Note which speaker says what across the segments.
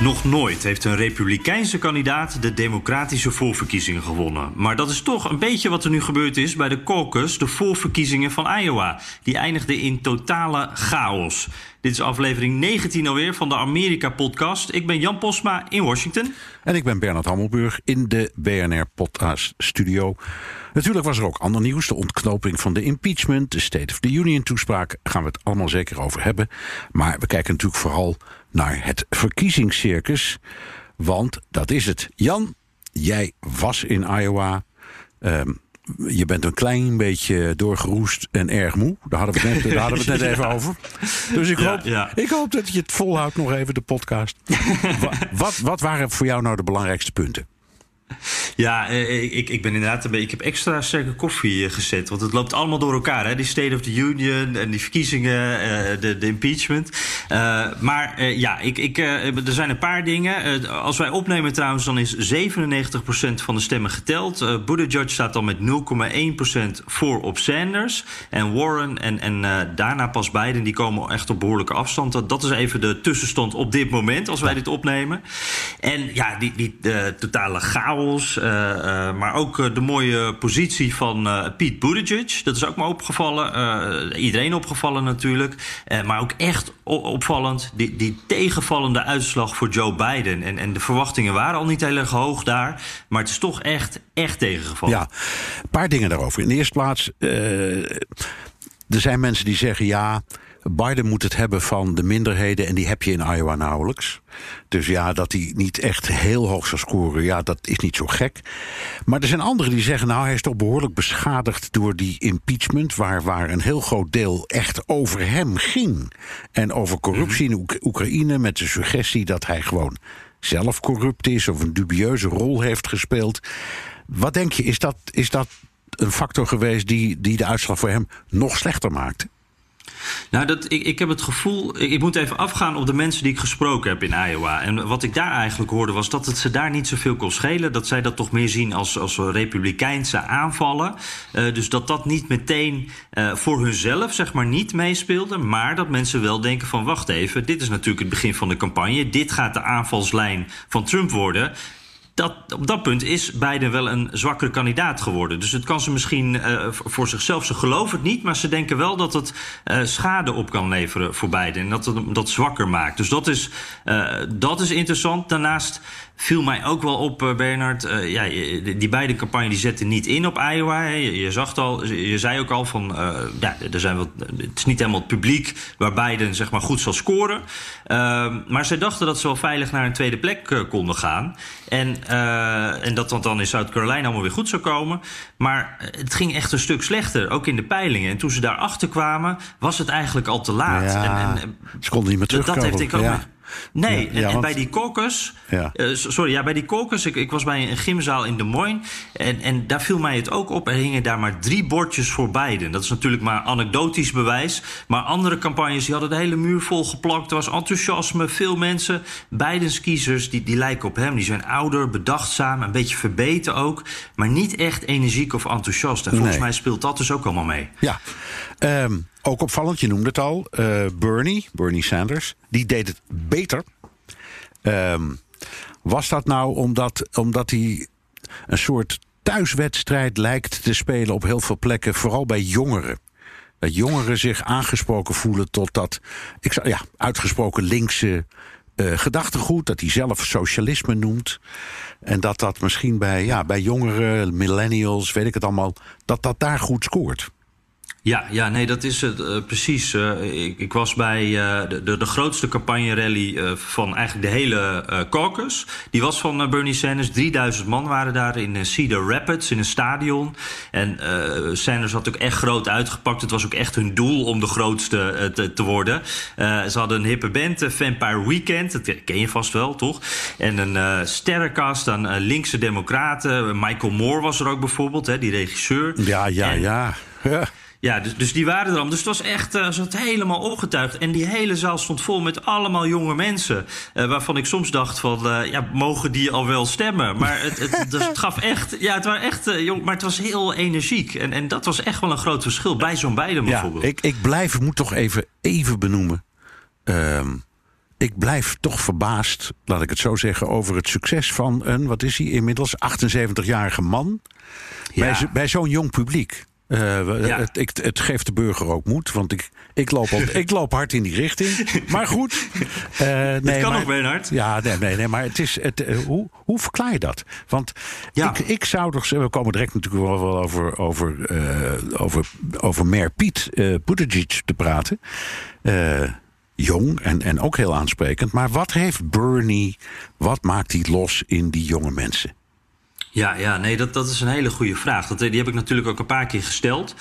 Speaker 1: Nog nooit heeft een republikeinse kandidaat de democratische voorverkiezingen gewonnen. Maar dat is toch een beetje wat er nu gebeurd is bij de caucus, de voorverkiezingen van Iowa. Die eindigden in totale chaos. Dit is aflevering 19 alweer van de Amerika-podcast. Ik ben Jan Posma in Washington.
Speaker 2: En ik ben Bernard Hammelburg in de BNR-podcast-studio. Natuurlijk was er ook ander nieuws. De ontknoping van de impeachment, de State of the Union-toespraak. Gaan we het allemaal zeker over hebben. Maar we kijken natuurlijk vooral naar het verkiezingscircus. Want dat is het. Jan, jij was in Iowa. Ehm, je bent een klein beetje doorgeroest en erg moe. Daar hadden we het net, daar hadden we het net even over. Dus ik,
Speaker 1: Ja,
Speaker 2: hoop,
Speaker 1: ja.
Speaker 2: ik hoop dat je het volhoudt nog even, de podcast. Wa- wat, wat waren voor jou nou de belangrijkste punten?
Speaker 1: Ja, eh, ik, ik ben inderdaad een beetje. Ik heb extra sterke koffie eh, gezet. Want het loopt allemaal door elkaar. Hè? Die State of the Union en die verkiezingen, eh, de, de impeachment. Eh, maar eh, ja, ik, ik, eh, er zijn een paar dingen. Eh, als wij opnemen trouwens, dan is 97% van de stemmen geteld. Uh, Buttigieg staat dan met 0,1% voor op Sanders. En Warren en, en eh, daarna pas Biden, die komen echt op behoorlijke afstand. Dat, dat is even de tussenstand op dit moment, als wij dit opnemen. En ja, die, die de totale chaos. Eh, eh, maar ook eh, de mooie positie van Pete Buttigieg. Dat is ook me opgevallen. Iedereen opgevallen natuurlijk. Maar ook echt opvallend. Die, die tegenvallende uitslag voor Joe Biden. En, en de verwachtingen waren al niet heel erg hoog daar. Maar het is toch echt, echt tegengevallen.
Speaker 2: Ja, een paar dingen daarover. In de eerste plaats, er zijn mensen die zeggen ja. Biden moet het hebben van de minderheden en die heb je in Iowa nauwelijks. Dus ja, dat hij niet echt heel hoog zal scoren, ja, dat is niet zo gek. Maar er zijn anderen die zeggen, nou, hij is toch behoorlijk beschadigd door die impeachment, waar, waar een heel groot deel echt over hem ging. En over corruptie in Oek- Oekraïne, met de suggestie dat hij gewoon zelf corrupt is of een dubieuze rol heeft gespeeld. Wat denk je, is dat, is dat een factor geweest die, die de uitslag voor hem nog slechter maakt?
Speaker 1: Nou, dat, ik, ik heb het gevoel. Ik, moet even afgaan op de mensen die ik gesproken heb in Iowa. En wat ik daar eigenlijk hoorde was dat het ze daar niet zoveel kon schelen. Dat zij dat toch meer zien als, als republikeinse aanvallen. Eh, dus dat dat niet meteen eh, voor hunzelf, zeg maar, niet meespeelde. Maar dat mensen wel denken: van wacht even, dit is natuurlijk het begin van de campagne. Dit gaat de aanvalslijn van Trump worden dat, op dat punt is Biden wel een zwakkere kandidaat geworden. Dus het kan ze misschien eh, voor zichzelf, ze geloven het niet, maar ze denken wel dat het eh, schade op kan leveren voor Biden. En dat het dat zwakker maakt. Dus dat is, eh, dat is interessant. Daarnaast viel mij ook wel op, Bernard. ja, die beide campagne die zetten niet in op Iowa. Je, zag het al, je zei ook al van, ja, er zijn wat, het is niet helemaal het publiek waar Biden zeg maar goed zal scoren. Ehm, maar zij dachten dat ze wel veilig naar een tweede plek konden gaan. En, eh, en dat dat dan in South Carolina allemaal weer goed zou komen. Maar eh, het ging echt een stuk slechter, ook in de peilingen. En toen ze daarachter kwamen, was het eigenlijk al te laat.
Speaker 2: Ja,
Speaker 1: en, en,
Speaker 2: ze konden niet meer
Speaker 1: dat- dat
Speaker 2: terugkomen.
Speaker 1: heeft ik ook.
Speaker 2: Ja.
Speaker 1: Nee,
Speaker 2: Ja,
Speaker 1: en,
Speaker 2: ja,
Speaker 1: en
Speaker 2: want-
Speaker 1: bij die caucus...
Speaker 2: Ja.
Speaker 1: eh, sorry, ja, bij die caucus... Ik, ik was bij een gymzaal in Des Moines... En, en daar viel mij het ook op. Er hingen daar maar drie bordjes voor Biden. Dat is natuurlijk maar anekdotisch bewijs. Maar andere campagnes die hadden de hele muur vol geplakt. Er was enthousiasme, veel mensen. Bidens kiezers, die, die lijken op hem. Die zijn ouder, bedachtzaam, een beetje verbeten ook. Maar niet echt energiek of enthousiast. En volgens
Speaker 2: Nee.
Speaker 1: mij speelt dat dus ook allemaal mee.
Speaker 2: Ja, Ehm, ook opvallend, je noemde het al. eh, Bernie, Bernie Sanders, die deed het beter. Ehm, was dat nou omdat, omdat hij een soort thuiswedstrijd lijkt te spelen op heel veel plekken, vooral bij jongeren? Dat jongeren zich aangesproken voelen tot dat ik ja, uitgesproken linkse eh, gedachtegoed, dat hij zelf socialisme noemt. En dat dat misschien bij, ja, bij jongeren, millennials, weet ik het allemaal, dat dat daar goed scoort.
Speaker 1: Ja, ja, nee, dat is het uh, precies. Uh, ik, ik, was bij uh, de, de, grootste campagne-rally van eigenlijk de hele caucus. Die was van Bernie Sanders. 3000 man waren daar in Cedar Rapids, in een stadion. En Sanders had ook echt groot uitgepakt. Het was ook echt hun doel om de grootste te, te, worden. ze hadden een hippe band, Vampire Weekend. Dat ken je vast wel, toch? En een sterrenkast aan linkse democraten. Michael Moore was er ook bijvoorbeeld, hè, die regisseur.
Speaker 2: Ja, ja,
Speaker 1: en,
Speaker 2: ja. ja.
Speaker 1: Ja, dus, dus die waren er allemaal. Dus het was echt uh, zat helemaal opgetuigd. En die hele zaal stond vol met allemaal jonge mensen. Uh, waarvan ik soms dacht van, uh, ja, mogen die al wel stemmen? Maar het, het, dus het gaf echt, ja, het waren echt jong, maar het was heel energiek. En, en dat was echt wel een groot verschil bij zo'n beiden bijvoorbeeld.
Speaker 2: Ja, ik, ik blijf, ik moet toch even, even benoemen. Um, ik blijf toch verbaasd, laat ik het zo zeggen, over het succes van een, wat is hij inmiddels, 78-jarige man. Ja. Bij, bij zo'n jong publiek. Uh, ja. het, het, geeft de burger ook moed, want ik, ik, loop, al, ik loop hard in die richting. Maar goed.
Speaker 1: Uh, nee, het kan maar, nog been hard.
Speaker 2: Ja, nee, nee, nee maar het is, het, uh, hoe, hoe verklaar je dat? Want ja. ik, ik zou toch we komen direct natuurlijk wel, over, over, over, over mayor Piet Buttigieg te praten. jong en, en ook heel aansprekend. Maar wat heeft Bernie, wat maakt hij los in die jonge mensen?
Speaker 1: Ja, ja nee, dat, dat is een hele goede vraag. Dat, die heb ik natuurlijk ook een paar keer gesteld.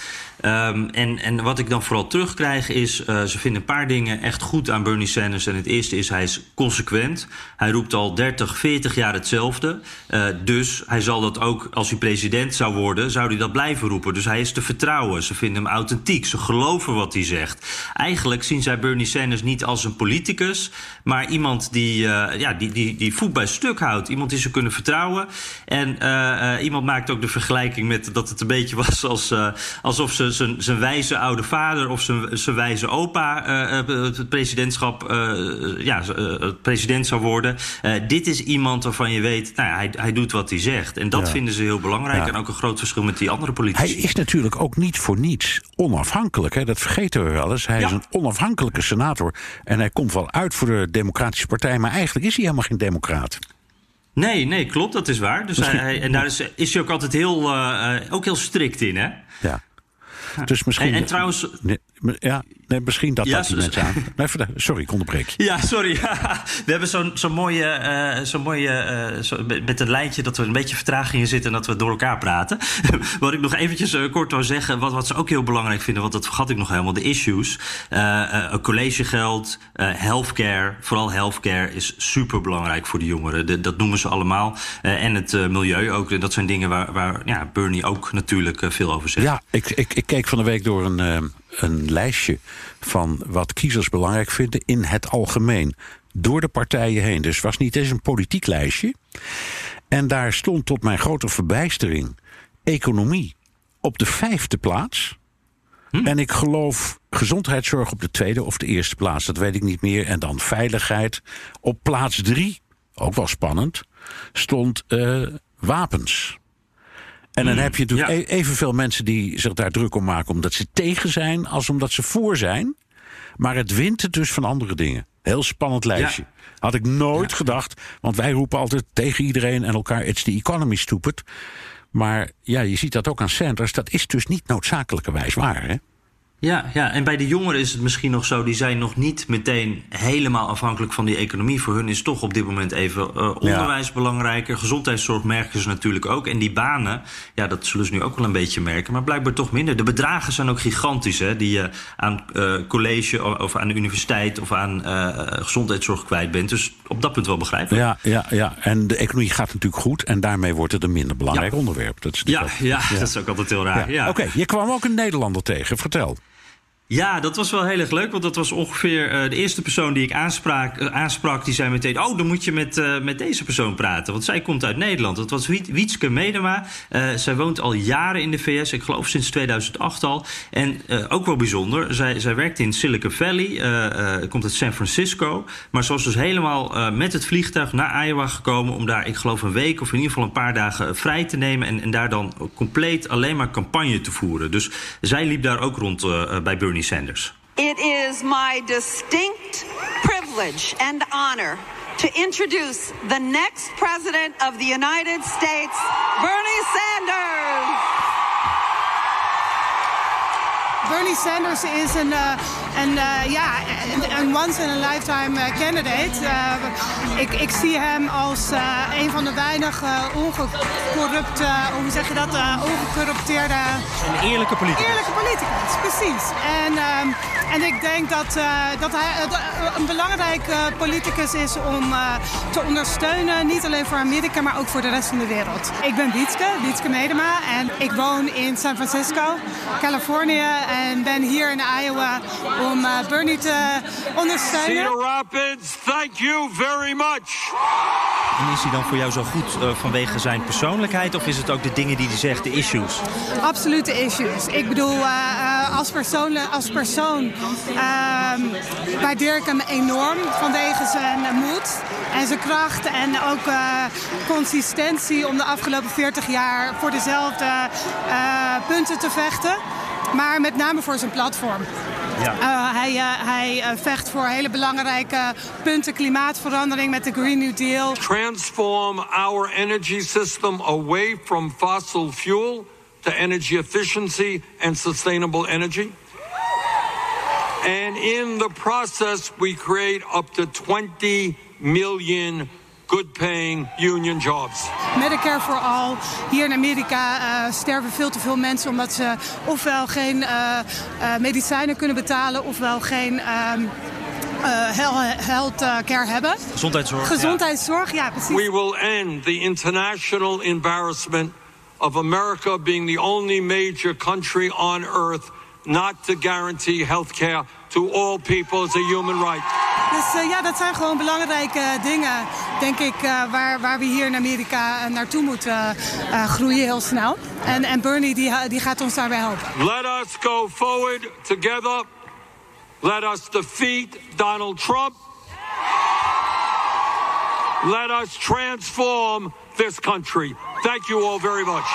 Speaker 1: Um, en, en wat ik dan vooral terugkrijg is, uh, ze vinden een paar dingen echt goed aan Bernie Sanders. En het eerste is, hij is consequent. Hij roept al 30, 40 jaar hetzelfde. Uh, dus hij zal dat ook, als hij president zou worden, zou hij dat blijven roepen. Dus hij is te vertrouwen. Ze vinden hem authentiek. Ze geloven wat hij zegt. Eigenlijk zien zij Bernie Sanders niet als een politicus, maar iemand die, uh, ja, die, die, die voet bij stuk houdt. Iemand die ze kunnen vertrouwen. En iemand maakt ook de vergelijking met dat het een beetje was als, alsof ze zijn, wijze oude vader of zijn, wijze opa uh, het presidentschap, uh, ja, president zou worden. dit is iemand waarvan je weet, nou, hij, hij doet wat hij zegt. En dat ja. vinden ze heel belangrijk. Ja. En ook een groot verschil met die andere politici.
Speaker 2: Hij is natuurlijk ook niet voor niets onafhankelijk. Hè? Dat vergeten we wel eens. Hij ja. is een onafhankelijke senator. En hij komt wel uit voor de Democratische Partij. Maar eigenlijk is hij helemaal geen democraat.
Speaker 1: Nee, nee, klopt, dat is waar. Dus hij, en daar is, is hij ook altijd heel, uh, ook heel strikt in, hè?
Speaker 2: Ja. Dus misschien.
Speaker 1: En, en trouwens.
Speaker 2: Ja, nee, misschien dat ja, dat die mensen aan. Nee, sorry, ik onderbreek.
Speaker 1: Ja, sorry. we hebben zo'n zo mooie. Uh, zo mooie uh, zo, met een lijntje dat we een beetje vertragingen zitten en dat we door elkaar praten. wat ik nog eventjes uh, kort wil zeggen. Wat, wat ze ook heel belangrijk vinden, want dat vergat ik nog helemaal. De issues. collegegeld, healthcare. Vooral healthcare is super belangrijk voor de jongeren. De, dat noemen ze allemaal. en het milieu ook. Dat zijn dingen waar, waar ja, Bernie ook natuurlijk veel over zegt.
Speaker 2: Ja, ik, ik, ik keek van de week door een een lijstje van wat kiezers belangrijk vinden in het algemeen. Door de partijen heen. Dus het was niet eens een politiek lijstje. En daar stond tot mijn grote verbijstering economie op de vijfde plaats. Hm. En ik geloof gezondheidszorg op de tweede of de eerste plaats. Dat weet ik niet meer. En dan veiligheid. Op plaats drie, ook wel spannend, stond uh, wapens. En dan heb je natuurlijk ja. evenveel mensen die zich daar druk om maken omdat ze tegen zijn, als omdat ze voor zijn. Maar het wint het dus van andere dingen. Heel spannend lijstje. Ja. Had ik nooit ja. gedacht. Want wij roepen altijd tegen iedereen en elkaar: it's the economy stupid. Maar ja, je ziet dat ook aan Sanders. Dat is dus niet noodzakelijkerwijs waar. Hè?
Speaker 1: Ja, ja, en bij de jongeren is het misschien nog zo, die zijn nog niet meteen helemaal afhankelijk van die economie. Voor hun is toch op dit moment even uh, onderwijs ja. belangrijker. Gezondheidszorg merken ze natuurlijk ook. En die banen, ja, dat zullen ze nu ook wel een beetje merken, maar blijkbaar toch minder. De bedragen zijn ook gigantisch, hè, die je aan uh, college of aan de universiteit of aan uh, gezondheidszorg kwijt bent. Dus op dat punt wel begrijpelijk.
Speaker 2: Ja, ja, ja, en de economie gaat natuurlijk goed en daarmee wordt het een minder belangrijk ja. onderwerp.
Speaker 1: Dat is ja, ja, ja, dat is ook altijd heel raar. Ja.
Speaker 2: Oké, okay, je kwam ook een Nederlander tegen, vertel.
Speaker 1: Ja, dat was wel heel erg leuk. Want dat was ongeveer uh, de eerste persoon die ik aanspraak, uh, aansprak. Die zei meteen: Oh, dan moet je met, uh, met deze persoon praten. Want zij komt uit Nederland. Dat was Wietske Medema. zij woont al jaren in de VS. Ik geloof sinds 2008 al. En ook wel bijzonder. Zij, zij werkt in Silicon Valley. komt uit San Francisco. Maar ze was dus helemaal met het vliegtuig naar Iowa gekomen. Om daar, ik geloof, een week of in ieder geval een paar dagen vrij te nemen. En, en daar dan compleet alleen maar campagne te voeren. Dus zij liep daar ook rond bij Bernie. Bernie Sanders.
Speaker 3: It is my distinct privilege and honor to introduce the next President of the United States, Bernie Sanders.
Speaker 4: Bernie Sanders is een, een, uh, ja, uh, een once-in-a-lifetime uh, candidate. ik, ik zie hem als een van de weinig ongecorrupte, hoe zeg je dat, ongecorrupteerde...
Speaker 5: Een eerlijke politicus.
Speaker 4: Eerlijke politicus, precies. En, ehm, en ik denk dat, dat hij een belangrijke politicus is om te ondersteunen. Niet alleen voor Amerika, maar ook voor de rest van de wereld. Ik ben Wietske, Wietske Medema. En ik woon in San Francisco, Californië. En ben hier in Iowa om uh, Bernie te ondersteunen.
Speaker 6: Cedar Rapids, thank you very much.
Speaker 5: En is hij dan voor jou zo goed uh, vanwege zijn persoonlijkheid? Of is het ook de dingen die hij zegt, de issues?
Speaker 4: Absolute issues. Ik bedoel, uh, als, persoon, als persoon ehm, waardeer ik hem enorm vanwege zijn moed en zijn kracht. En ook consistentie om de afgelopen 40 jaar voor dezelfde punten te vechten. Maar met name voor zijn platform. Ja. Uh, hij, uh, hij uh, vecht voor hele belangrijke punten. Klimaatverandering met de Green New Deal.
Speaker 6: Transform our energy system away from fossil fuel to energy efficiency and sustainable energy. And in the process, we create up to 20 million good paying union jobs.
Speaker 4: Medicare for All. Hier in Amerika uh, sterven veel te veel mensen omdat ze ofwel geen uh, uh, medicijnen kunnen betalen ofwel geen. Um, health care hebben.
Speaker 5: Gezondheidszorg.
Speaker 4: Gezondheidszorg, ja. ja, precies.
Speaker 6: We will end the international embarrassment of America being the only major country on earth not to guarantee health care to all people as a human right.
Speaker 4: Dus uh, ja, dat zijn gewoon belangrijke dingen, denk ik, uh, waar, waar we hier in Amerika uh, naartoe moeten groeien heel snel. En, en Bernie die, die gaat ons daarbij helpen.
Speaker 6: Let us go forward together. Let us defeat Donald Trump. Let us transform this country. Thank you all very much.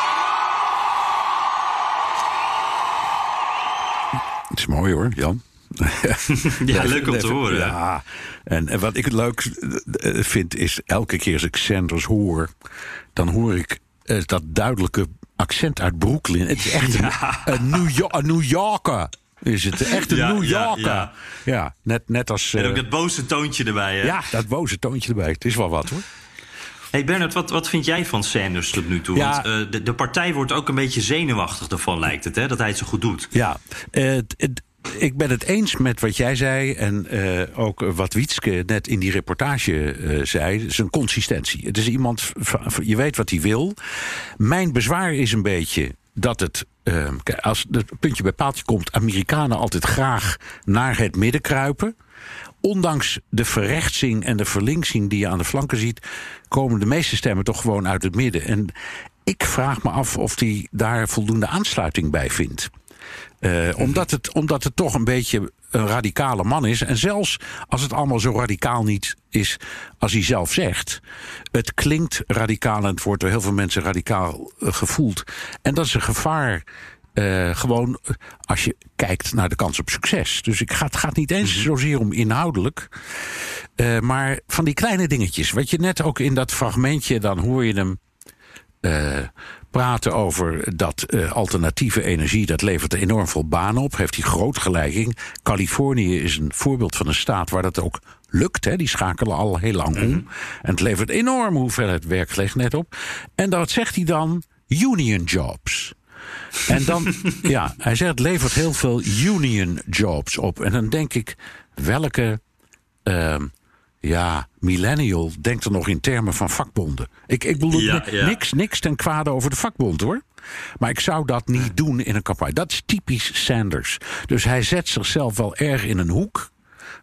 Speaker 2: Het is mooi hoor, Jan.
Speaker 1: ja, leuk om te horen.
Speaker 2: Ja, en, en wat ik het leuk eh, vind is elke keer als ik Sanders hoor, dan hoor ik uh, dat duidelijke accent uit Brooklyn. Het is echt ja. een, een, New York, een New Yorker. Is het echt een ja, New Yorker? Ja, ja, net, net als.
Speaker 1: Uh, en ook het boze toontje erbij. Hè?
Speaker 2: Ja, dat boze toontje erbij. Het is wel wat hoor.
Speaker 1: Hey Bernard, wat, wat vind jij van Sanders tot nu toe? Ja. Want uh, de, de partij wordt ook een beetje zenuwachtig ervan, lijkt het, hè? Dat hij het zo goed doet.
Speaker 2: Ja, uh, ik ben het eens met wat jij zei en uh, ook wat Wietske net in die reportage uh, zei. Een consistentie. Het is iemand, je weet wat hij wil. Mijn bezwaar is een beetje dat het, uh, als het puntje bij paaltje komt, Amerikanen altijd graag naar het midden kruipen. Ondanks de verrechtsing en de verlinksing die je aan de flanken ziet, komen de meeste stemmen toch gewoon uit het midden. En ik vraag me af of hij daar voldoende aansluiting bij vindt. Uh, omdat, het, omdat het toch een beetje een radicale man is. En zelfs als het allemaal zo radicaal niet is als hij zelf zegt. Het klinkt radicaal en het wordt door heel veel mensen radicaal uh, gevoeld. En dat is een gevaar. Uh, gewoon als je kijkt naar de kans op succes. Dus ik ga, het gaat niet eens mhm. zozeer om inhoudelijk. Uh, maar van die kleine dingetjes. Wat je net ook in dat fragmentje, dan hoor je hem praten over dat uh, alternatieve energie, dat levert enorm veel banen op. Heeft hij groot gelijking. Californië is een voorbeeld van een staat waar dat ook lukt. Hè. Die schakelen al heel lang om. Mhm. En het levert enorme hoeveelheid werkgelegenheid op. En dat zegt hij dan union jobs. En dan, ja, hij zegt het levert heel veel union jobs op. En dan denk ik, welke uh, ja, millennial denkt er nog in termen van vakbonden. Ik, ik bedoel ja, ja. niks, niks ten kwade over de vakbond hoor. Maar ik zou dat niet doen in een campagne. Dat is typisch Sanders. Dus hij zet zichzelf wel erg in een hoek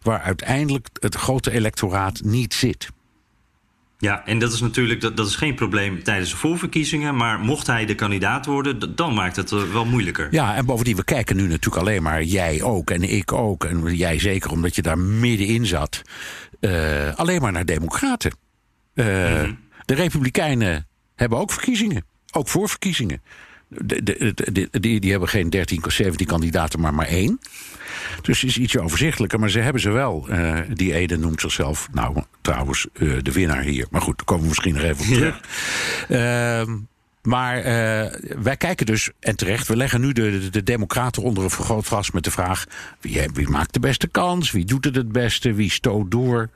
Speaker 2: waar uiteindelijk het grote electoraat niet zit.
Speaker 1: Ja, en dat is natuurlijk dat, dat is geen probleem tijdens de voorverkiezingen. Maar mocht hij de kandidaat worden, dan maakt het wel moeilijker.
Speaker 2: Ja, en bovendien, we kijken nu natuurlijk alleen maar, jij ook en ik ook. En jij zeker, omdat je daar middenin zat. Uh, alleen maar naar democraten. Uh, mm-hmm. De republikeinen hebben ook verkiezingen. Ook voorverkiezingen. De, de, de, die, die hebben geen 13, 17 kandidaten, maar maar één. Dus het is ietsje overzichtelijker, maar ze hebben ze wel. Uh, die Ede noemt zichzelf, nou trouwens, uh, de winnaar hier. Maar goed, daar komen we misschien nog even op terug. Ja. Uh, Maar uh, wij kijken dus, en terecht, we leggen nu de, de, de Democraten onder een vergrootglas met de vraag: wie, wie, maakt de beste kans? Wie doet het het beste? Wie stoot door?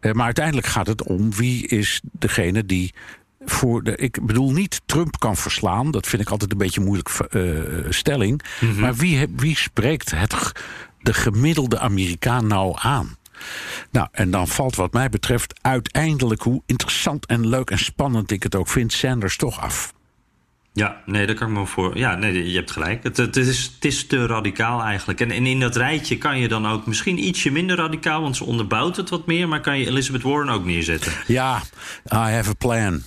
Speaker 2: Uh, maar uiteindelijk gaat het om wie is degene die voor de. Ik bedoel niet Trump kan verslaan. Dat vind ik altijd een beetje een moeilijk uh, stelling. Mm -hmm. Maar wie, wie spreekt het, de gemiddelde Amerikaan nou aan? Nou, en dan valt wat mij betreft uiteindelijk, hoe interessant en leuk en spannend ik het ook vind, Sanders toch af.
Speaker 1: Ja, nee, dat kan ik me voor. Ja, nee, je hebt gelijk. Het, het, is, het is te radicaal eigenlijk. En, en in dat rijtje kan je dan ook misschien ietsje minder radicaal, want ze onderbouwt het wat meer, maar kan je Elizabeth Warren ook neerzetten.
Speaker 2: Ja, I have a plan.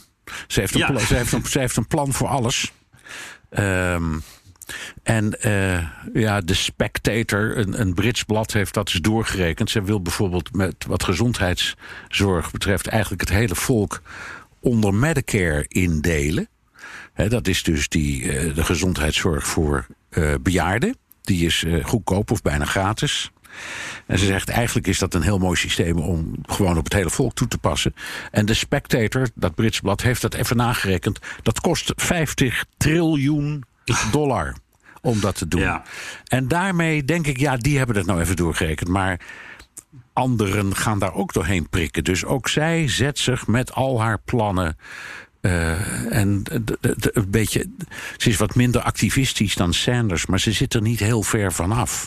Speaker 2: Ze heeft een, ja. plan, ze heeft een, ze heeft een plan voor alles. Um, en uh, ja, de Spectator, een, een Brits blad, heeft dat eens doorgerekend. Ze wil bijvoorbeeld met wat gezondheidszorg betreft eigenlijk het hele volk onder Medicare indelen. Dat is dus die, uh, de gezondheidszorg voor uh, bejaarden. Die is goedkoop of bijna gratis. En ze zegt eigenlijk is dat een heel mooi systeem om gewoon op het hele volk toe te passen. En de Spectator, dat Brits blad, heeft dat even nagerekend. Dat kost 50 triljoen dollar om dat te doen. Ja. En daarmee denk ik, ja, die hebben het nou even doorgerekend. Maar anderen gaan daar ook doorheen prikken. Dus ook zij zet zich met al haar plannen. Uh, en een beetje, ze is wat minder activistisch dan Sanders, maar ze zit er niet heel ver vanaf.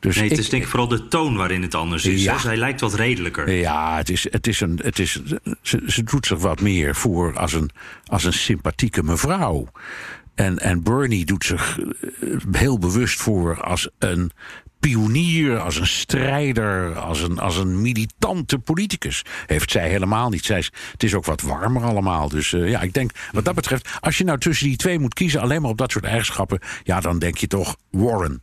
Speaker 1: Dus nee, het is denk ik vooral de toon waarin het anders is. Ja. Zij lijkt wat redelijker.
Speaker 2: Ja, het is, het is een, het is, ze, ze doet zich wat meer voor als een, als een sympathieke mevrouw. En, en Bernie doet zich eh, heel bewust voor als een pionier, als een strijder, als een, als een militante politicus. Heeft zij helemaal niet. Zij is, het is ook wat warmer allemaal. Dus uh, ja, ik denk wat dat betreft, als je nou tussen die twee moet kiezen, alleen maar op dat soort eigenschappen, ja, dan denk je toch Warren.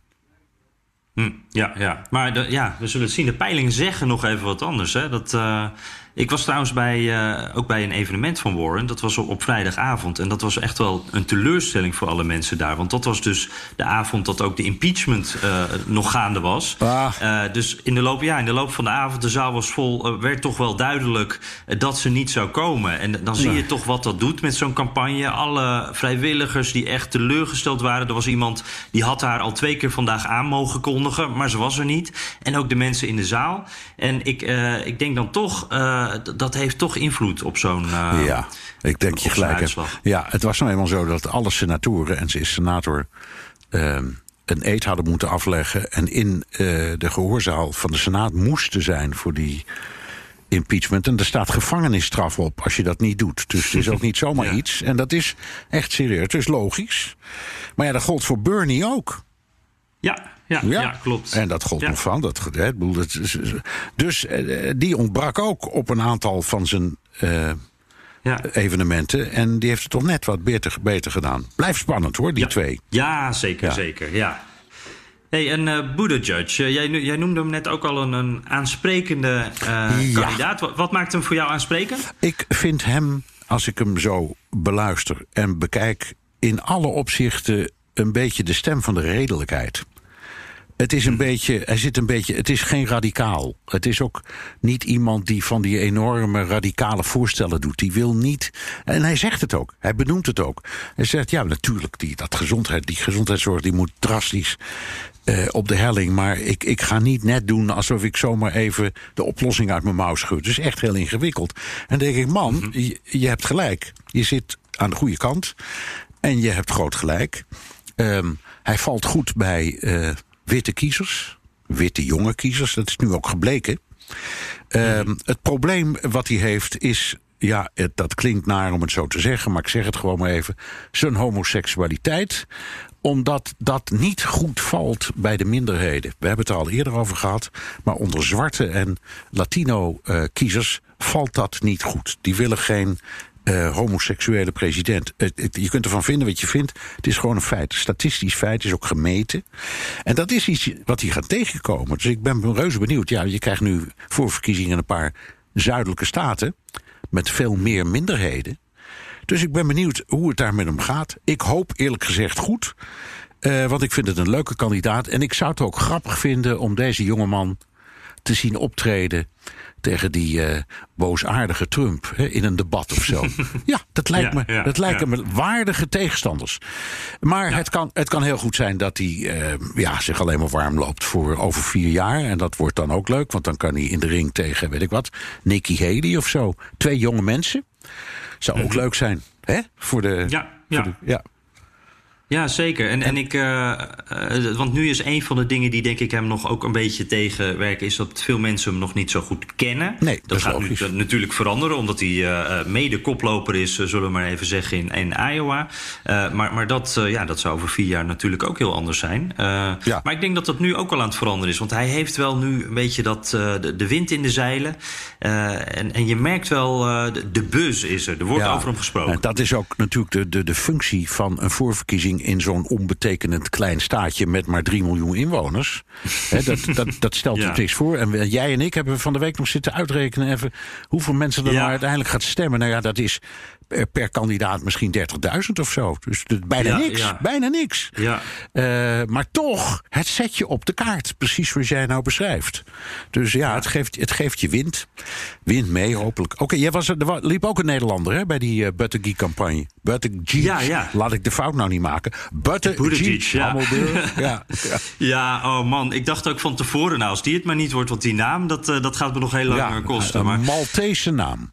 Speaker 1: Hm, ja, ja, maar ja, we zullen het zien. De peilingen zeggen nog even wat anders. Hè? Dat, uh, ik was trouwens bij, uh, ook bij een evenement van Warren. Dat was op, op, vrijdagavond. En dat was echt wel een teleurstelling voor alle mensen daar. Want dat was dus de avond dat ook de impeachment uh, nog gaande was. Ah. dus in de, loop, ja, in de loop van de avond, de zaal was vol, werd toch wel duidelijk dat ze niet zou komen. En dan zie je toch wat dat doet met zo'n campagne. Alle vrijwilligers die echt teleurgesteld waren. Er was iemand die had haar al twee keer vandaag aan mogen kondigen, maar ze was er niet. En ook de mensen in de zaal. En ik, ik denk dan toch dat heeft toch invloed op zo'n. Uh,
Speaker 2: ja, ik denk je gelijk. Ja, het was nou eenmaal zo dat alle senatoren, en ze is senator. Uh, een eed hadden moeten afleggen. en in uh, de gehoorzaal van de Senaat moesten zijn voor die impeachment. En er staat gevangenisstraf op als je dat niet doet. Dus het is ook niet zomaar ja. iets. En dat is echt serieus. Het is logisch. Maar ja, dat gold voor Bernie ook.
Speaker 1: Ja, ja, ja. ja, klopt.
Speaker 2: En dat gold nog van. Dat, hè, dat, dus uh, die ontbrak ook op een aantal van zijn uh, ja. evenementen. En die heeft het toch net wat beter, beter gedaan. Blijft spannend hoor, die twee.
Speaker 1: Ja, zeker, zeker. Ja. Hey, en uh, uh, jij, jij, noemde hem net ook al een, een aansprekende kandidaat. Wat, wat, maakt hem voor jou aansprekend?
Speaker 2: Ik vind hem, als ik hem zo beluister en bekijk... in alle opzichten een beetje de stem van de redelijkheid. Het is een mhm. beetje, hij zit een beetje, het is geen radicaal. Het is ook niet iemand die van die enorme radicale voorstellen doet. Die wil niet, en hij zegt het ook, hij benoemt het ook. Hij zegt, ja, natuurlijk, die, dat gezondheid, die gezondheidszorg die moet drastisch uh, op de helling. Maar ik, ik ga niet net doen alsof ik zomaar even de oplossing uit mijn mouw schud. Het is echt heel ingewikkeld. En dan denk ik, man, mhm. je, je, hebt gelijk. Je zit aan de goede kant. En je hebt groot gelijk. Um, hij valt goed bij uh, witte kiezers, witte jonge kiezers. Dat is nu ook gebleken. Um, het probleem wat hij heeft is ja, dat klinkt naar om het zo te zeggen, maar ik zeg het gewoon maar even. Zijn homoseksualiteit omdat dat niet goed valt bij de minderheden. We hebben het er al eerder over gehad. Maar onder zwarte en Latino-kiezers uh, valt dat niet goed. Die willen geen uh, homoseksuele president. Je kunt ervan vinden wat je vindt. Het is gewoon een feit. Statistisch feit is ook gemeten. En dat is iets wat hier gaat tegenkomen. Dus ik ben reuze benieuwd. Ja, je krijgt nu voor verkiezingen een paar zuidelijke staten. met veel meer minderheden. Dus ik ben benieuwd hoe het daar met hem gaat. Ik hoop eerlijk gezegd goed. Uh, want ik vind het een leuke kandidaat. En ik zou het ook grappig vinden om deze jongeman te zien optreden tegen die uh, boosaardige Trump hè, in een debat of zo. ja, dat lijkt me, ja, dat lijken me waardige tegenstanders. Maar het, kan, het kan heel goed zijn dat hij uh, ja, zich alleen maar warm loopt voor over vier jaar. En dat wordt dan ook leuk, want dan kan hij in de ring tegen, weet ik wat, Nikki Haley of zo. Twee jonge mensen. Zou ook leuk zijn, hè? Voor de.
Speaker 1: Ja, ja.
Speaker 2: Voor de, ja.
Speaker 1: Ja, zeker. En, en ik, uh, uh, want nu is een van de dingen die denk ik hem nog ook een beetje tegenwerken, is dat veel mensen hem nog niet zo goed kennen.
Speaker 2: Nee, dat,
Speaker 1: dat gaat nu natuurlijk veranderen, omdat hij mede koploper is, zullen we maar even zeggen, in, in Iowa. maar maar dat, ja, dat zou over vier jaar natuurlijk ook heel anders zijn.
Speaker 2: Ja.
Speaker 1: Maar ik denk dat dat nu ook al aan het veranderen is, want hij heeft wel nu een beetje dat, de, de wind in de zeilen. en, en je merkt wel, de, de buzz is er. Er wordt
Speaker 2: Ja,
Speaker 1: over hem gesproken.
Speaker 2: En dat is ook natuurlijk de, de, de functie van een voorverkiezing in zo'n onbetekenend klein staatje met maar 3 miljoen inwoners. Dat, dat, dat stelt
Speaker 1: Ja.
Speaker 2: het niks voor. En jij en ik hebben van de week nog zitten uitrekenen even hoeveel mensen er
Speaker 1: Ja.
Speaker 2: nou uiteindelijk gaat stemmen. Nou ja, dat is per, kandidaat misschien 30.000 of zo. Dus bijna
Speaker 1: Ja,
Speaker 2: niks.
Speaker 1: ja.
Speaker 2: Bijna niks.
Speaker 1: Ja.
Speaker 2: Eh, maar toch, het zet je op de kaart. Precies zoals jij nou beschrijft. Dus ja, Het, geeft, het geeft je wind. Wind mee, hopelijk. Oké, jij was er, liep ook een Nederlander hè, bij die eh Buttigieg-campagne. Buttigieg,
Speaker 1: Ja, ja.
Speaker 2: laat ik de fout nou niet maken. Buttigieg,
Speaker 1: ja.
Speaker 2: ja. ja.
Speaker 1: Oh man, ik dacht ook van tevoren, nou, als die het maar niet wordt, want die naam, dat, eh, dat gaat me nog heel lang kosten.
Speaker 2: een
Speaker 1: Maar,
Speaker 2: Maltese naam.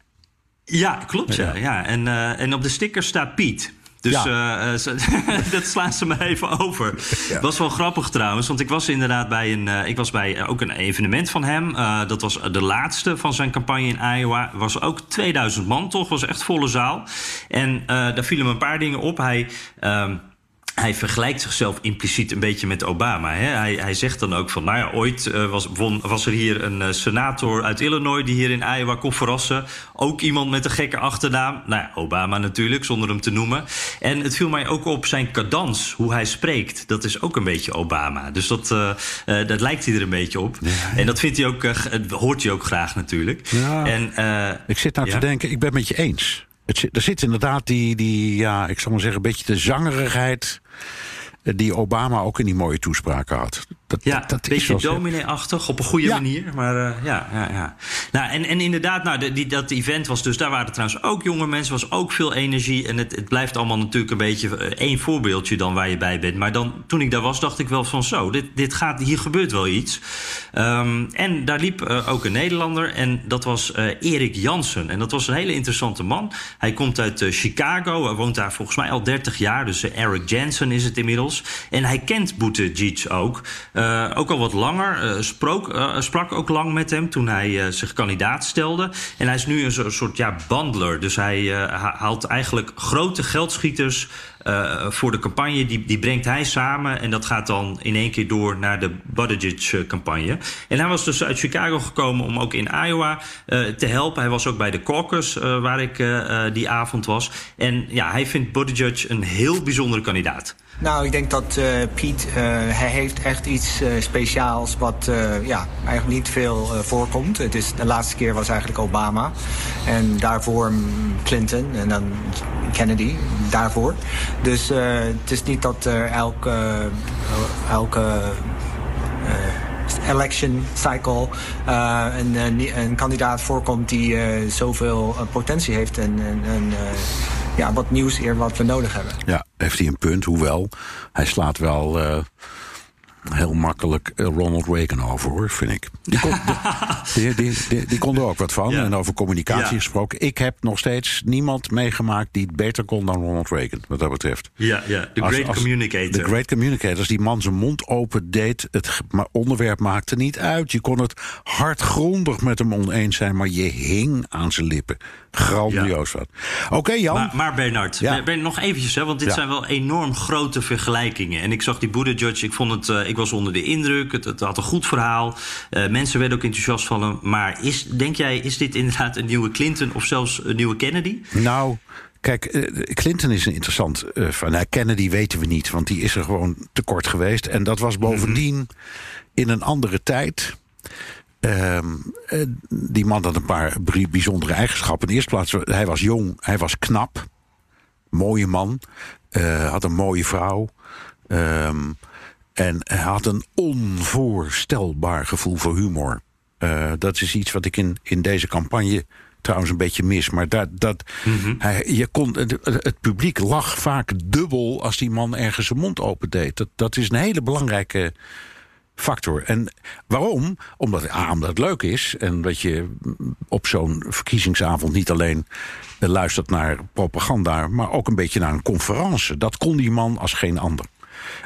Speaker 1: Ja, klopt, ja. ja. En, eh, en op de sticker staat Piet. Dus
Speaker 2: Ja.
Speaker 1: eh, eh, dat slaan ze me even over.
Speaker 2: Ja.
Speaker 1: Was wel grappig trouwens, want ik was inderdaad bij een, ik was bij ook een evenement van hem. Dat was de laatste van zijn campagne in Iowa. Was ook 2000 man toch, was echt volle zaal. En daar vielen me een paar dingen op. Hij. Hij vergelijkt zichzelf impliciet een beetje met Obama. Hè? Hij, hij zegt dan ook van, nou ja, ooit eh, was, won- was er hier een eh, senator uit Illinois die hier in Iowa kon verrassen. Ook iemand met een gekke achternaam. Nou ja, Obama natuurlijk, zonder hem te noemen. En het viel mij ook op zijn cadans, hoe hij spreekt. Dat is ook een beetje Obama. Dus dat, eh, dat lijkt hij er een beetje op. En dat vindt hij ook, hoort hij ook graag natuurlijk.
Speaker 2: Ja.
Speaker 1: En,
Speaker 2: Ik zit nou
Speaker 1: ja?
Speaker 2: te denken, ik ben het met je eens. Het er zit inderdaad die, die, ja, ik zal maar zeggen, een beetje de zangerigheid. Eh, die Obama ook in die mooie toespraken had. Dat,
Speaker 1: Ja,
Speaker 2: dat, dat
Speaker 1: een beetje dominee-achtig, op een goede
Speaker 2: Ja.
Speaker 1: manier. Maar eh, ja, ja, ja. Nou, en, en inderdaad, nou, de- die, dat event was dus... daar waren trouwens ook jonge mensen, was ook veel energie. En het, het blijft allemaal natuurlijk een beetje eh, één voorbeeldje dan waar je bij bent. Maar dan, toen ik daar was, dacht ik wel van zo, dit, dit gaat, hier gebeurt wel iets. Ehm, en daar liep ook een Nederlander en dat was eh, Erik Jansen. En dat was een hele interessante man. Hij komt uit Chicago, hij woont daar volgens mij al 30 jaar. Dus Eric Jensen is het inmiddels. En hij kent Buttigieg ook. Eh, ook al wat langer. eh, sprak ook lang met hem toen hij zich kandidaat stelde. En hij is nu een soort ja, bundler. Dus hij ha- haalt eigenlijk grote geldschieters voor de campagne. Die, die brengt hij samen. En dat gaat dan in één keer door naar de Buttigieg-campagne. En hij was dus uit Chicago gekomen om ook in Iowa te helpen. Hij was ook bij de caucus waar ik die avond was. En ja, hij vindt Buttigieg een heel bijzondere kandidaat.
Speaker 7: Nou, ik denk dat eh, Piet, eh, hij heeft echt iets eh, speciaals wat ja, eigenlijk niet veel voorkomt. Het is, de laatste keer was eigenlijk Obama en daarvoor Clinton en dan Kennedy, daarvoor. Dus het is niet dat er elke, elke election cycle een, kandidaat voorkomt die zoveel potentie heeft en, en, ja, wat nieuws hier wat we nodig hebben.
Speaker 2: Ja, heeft hij een punt. Hoewel, hij slaat wel eh, heel makkelijk eh, Ronald Reagan over, hoor, vind ik. Die kon, die, die, die, kon er ook wat van.
Speaker 1: Ja.
Speaker 2: En over communicatie
Speaker 1: Ja.
Speaker 2: gesproken. Ik heb nog steeds niemand meegemaakt die het beter kon dan Ronald Reagan, wat dat betreft.
Speaker 1: Ja, ja. De
Speaker 2: Als-
Speaker 1: great
Speaker 2: als-
Speaker 1: communicator.
Speaker 2: De great communicator. Als die man zijn mond open deed, het onderwerp maakte niet uit. Je kon het hardgrondig met hem oneens zijn, maar je hing aan zijn lippen. Grandioos wat. Oké, Jan.
Speaker 1: Maar, maar Bernard, Bernard, nog eventjes, hè, want dit zijn wel enorm grote vergelijkingen. En ik zag die Buttigieg, ik, vond het, eh, ik was onder de indruk. Het, had een goed verhaal. Eh, mensen werden ook enthousiast van hem. Maar is, denk jij, is dit inderdaad een nieuwe Clinton of zelfs een nieuwe Kennedy?
Speaker 2: Nou, kijk, eh, Clinton is een interessant eh van. Nou, Kennedy weten we niet, want die is er gewoon tekort geweest. En dat was bovendien in een andere tijd. Ehm, eh, die man had een paar bijzondere eigenschappen. In de eerste plaats, hij was jong, hij was knap. Mooie man. eh, had een mooie vrouw. Ehm, en hij had een onvoorstelbaar gevoel voor humor. Uh, dat is iets wat ik in, in deze campagne trouwens een beetje mis. Maar dat, dat, hij, je kon, het, het, publiek lag vaak dubbel als die man ergens zijn mond opendeed. Dat, dat is een hele belangrijke factor. En waarom? Omdat, A, omdat het leuk is. En dat je op zo'n verkiezingsavond niet alleen luistert naar propaganda, maar ook een beetje naar een conferentie. Dat kon die man als geen ander.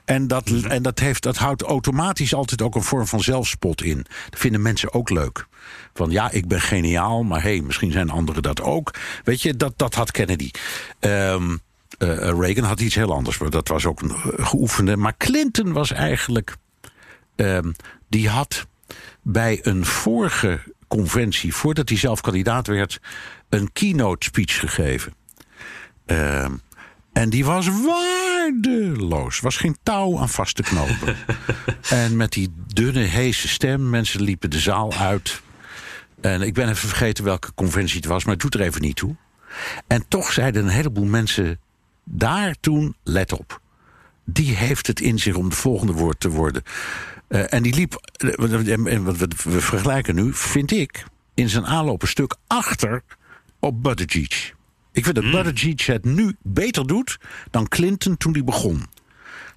Speaker 2: En, dat,
Speaker 1: Mhm.
Speaker 2: en dat, heeft, dat houdt automatisch altijd ook een vorm van zelfspot in. Dat vinden mensen ook leuk. Van ja, ik ben geniaal, maar hé, hey, misschien zijn anderen dat ook. Weet je, dat, dat had Kennedy. Ehm, eh, Reagan had iets heel anders, maar dat was ook een geoefende. Maar Clinton was eigenlijk. ehm, die had bij een vorige conventie, voordat hij zelf kandidaat werd, een keynote speech gegeven. Ehm, en die was waardeloos. Was geen touw aan vast te knopen. en met die dunne, heese stem, mensen liepen de zaal uit. En ik ben even vergeten welke conventie het was, maar het doet er even niet toe. En toch zeiden een heleboel mensen daar toen: let op. Die heeft het in zich om de volgende woord te worden. Uh, en die liep, en wat we vergelijken nu, vind ik, in zijn aanloop een stuk achter op Buttigieg. Ik vind dat mm. Buttigieg het nu beter doet dan Clinton toen hij begon.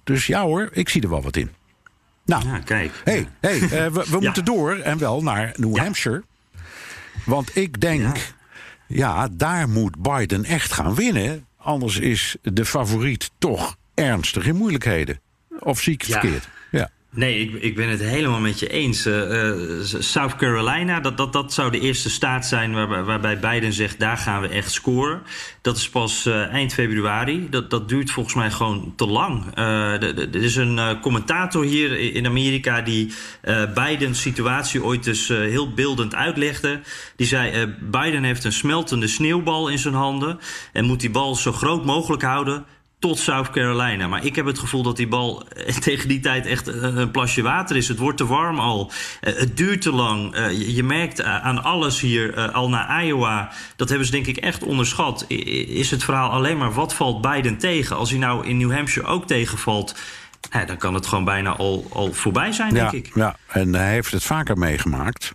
Speaker 2: Dus ja hoor, ik zie er wel wat in. Nou,
Speaker 1: ja, kijk.
Speaker 2: hey, hey, uh, we, we ja. moeten door en wel naar New ja. Hampshire. Want ik denk, ja. daar moet Biden echt gaan winnen. Anders is de favoriet toch ernstig in moeilijkheden. Of zie ik verkeerd?
Speaker 1: Nee, ik, ik ben het helemaal met je eens. Uh, uh, South Carolina, dat, dat, dat zou de eerste staat zijn waar, waarbij Biden zegt: daar gaan we echt scoren. Dat is pas uh, eind februari. Dat, dat duurt volgens mij gewoon te lang. er is een commentator hier in Amerika die Bidens situatie ooit dus heel beeldend uitlegde. Die zei: Biden heeft een smeltende sneeuwbal in zijn handen en moet die bal zo groot mogelijk houden tot South Carolina. Maar ik heb het gevoel dat die bal tegen die tijd echt een plasje water is. Het wordt te warm al. Het duurt te lang. Je merkt aan alles hier, al naar Iowa... dat hebben ze denk ik echt onderschat. Is het verhaal alleen maar wat valt Biden tegen? Als hij nou in New Hampshire ook tegenvalt... Dan kan het gewoon bijna al, al voorbij zijn,
Speaker 2: ja,
Speaker 1: denk ik.
Speaker 2: Ja, en hij heeft het vaker meegemaakt.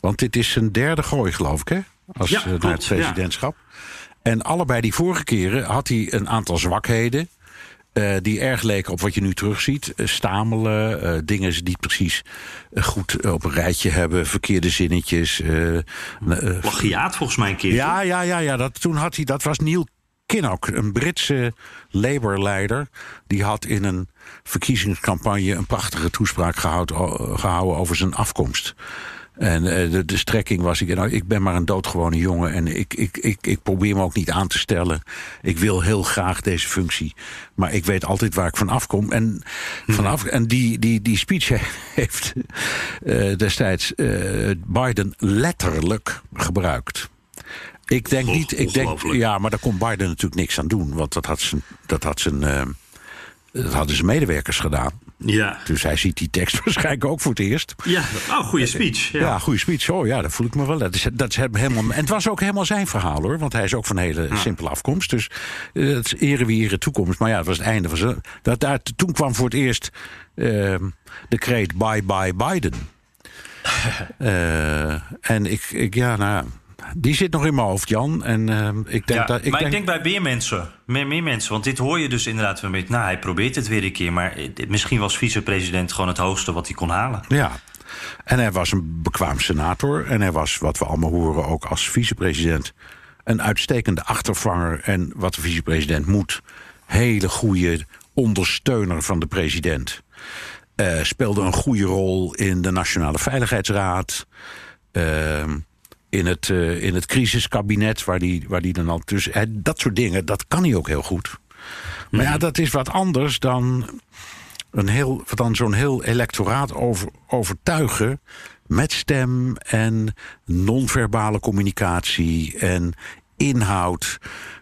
Speaker 2: Want dit is zijn derde gooi, geloof ik, hè? Als
Speaker 1: ja,
Speaker 2: naar het presidentschap. Ja. En allebei die vorige keren had hij een aantal zwakheden. Uh, die erg leken op wat je nu terugziet. Uh, stamelen, uh, dingen die precies goed op een rijtje hebben. Verkeerde zinnetjes.
Speaker 1: Plagiaat volgens mij een keer.
Speaker 2: Ja, ja, ja, ja dat, toen had hij, dat was Neil Kinnock, een Britse Labour-leider. Die had in een verkiezingscampagne een prachtige toespraak gehouden, gehouden over zijn afkomst. En uh, de, de strekking was, ik, nou, ik ben maar een doodgewone jongen en ik, ik, ik, ik probeer me ook niet aan te stellen. Ik wil heel graag deze functie, maar ik weet altijd waar ik van afkom. En, vanaf, en die, die, die speech heeft uh, destijds uh, Biden letterlijk gebruikt. Ik denk niet, ik denk, ja, maar daar kon Biden natuurlijk niks aan doen, want dat had zijn, dat had zijn, dat hadden zijn medewerkers gedaan.
Speaker 1: Ja.
Speaker 2: Dus hij ziet die tekst waarschijnlijk ook voor het eerst.
Speaker 1: Ja, oh, goede speech.
Speaker 2: Ja, ja goede speech. Oh ja, dat voel ik me wel. Dat is, dat is helemaal, en het was ook helemaal zijn verhaal hoor. Want hij is ook van een hele ja. simpele afkomst. Dus uh, het is ere wie toekomst. Maar ja, het was het einde van zijn. Dat, daar, toen kwam voor het eerst uh, de kreet Bye Bye Biden. uh, en ik, ik, ja, nou. Die zit nog in mijn hoofd, Jan. En, uh, ik denk
Speaker 1: ja,
Speaker 2: dat, ik
Speaker 1: maar
Speaker 2: denk...
Speaker 1: ik denk bij meer mensen. Meer, meer mensen. Want dit hoor je dus inderdaad een beetje. Nou, hij probeert het weer een keer. Maar misschien was vicepresident gewoon het hoogste wat hij kon halen.
Speaker 2: Ja. En hij was een bekwaam senator. En hij was, wat we allemaal horen, ook als vicepresident... een uitstekende achtervanger. En wat de vicepresident moet... hele goede ondersteuner van de president. Uh, speelde een goede rol in de Nationale Veiligheidsraad... Uh, in het, uh, in het crisiskabinet, waar die, waar die dan al tussen. Hè, dat soort dingen, dat kan hij ook heel goed. Maar ja, dat is wat anders dan, een heel, dan zo'n heel electoraat over, overtuigen. Met stem en non-verbale communicatie en inhoud.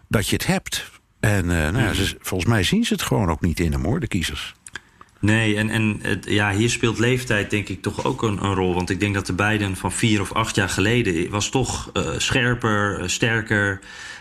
Speaker 2: Dat je het hebt. En uh, nou ja, ze, volgens mij zien ze het gewoon ook niet in hem hoor, de kiezers.
Speaker 1: Nee, en, en het, ja, hier speelt leeftijd denk ik toch ook een, een, rol. Want ik denk dat de beiden van vier of acht jaar geleden... was toch uh, scherper, sterker...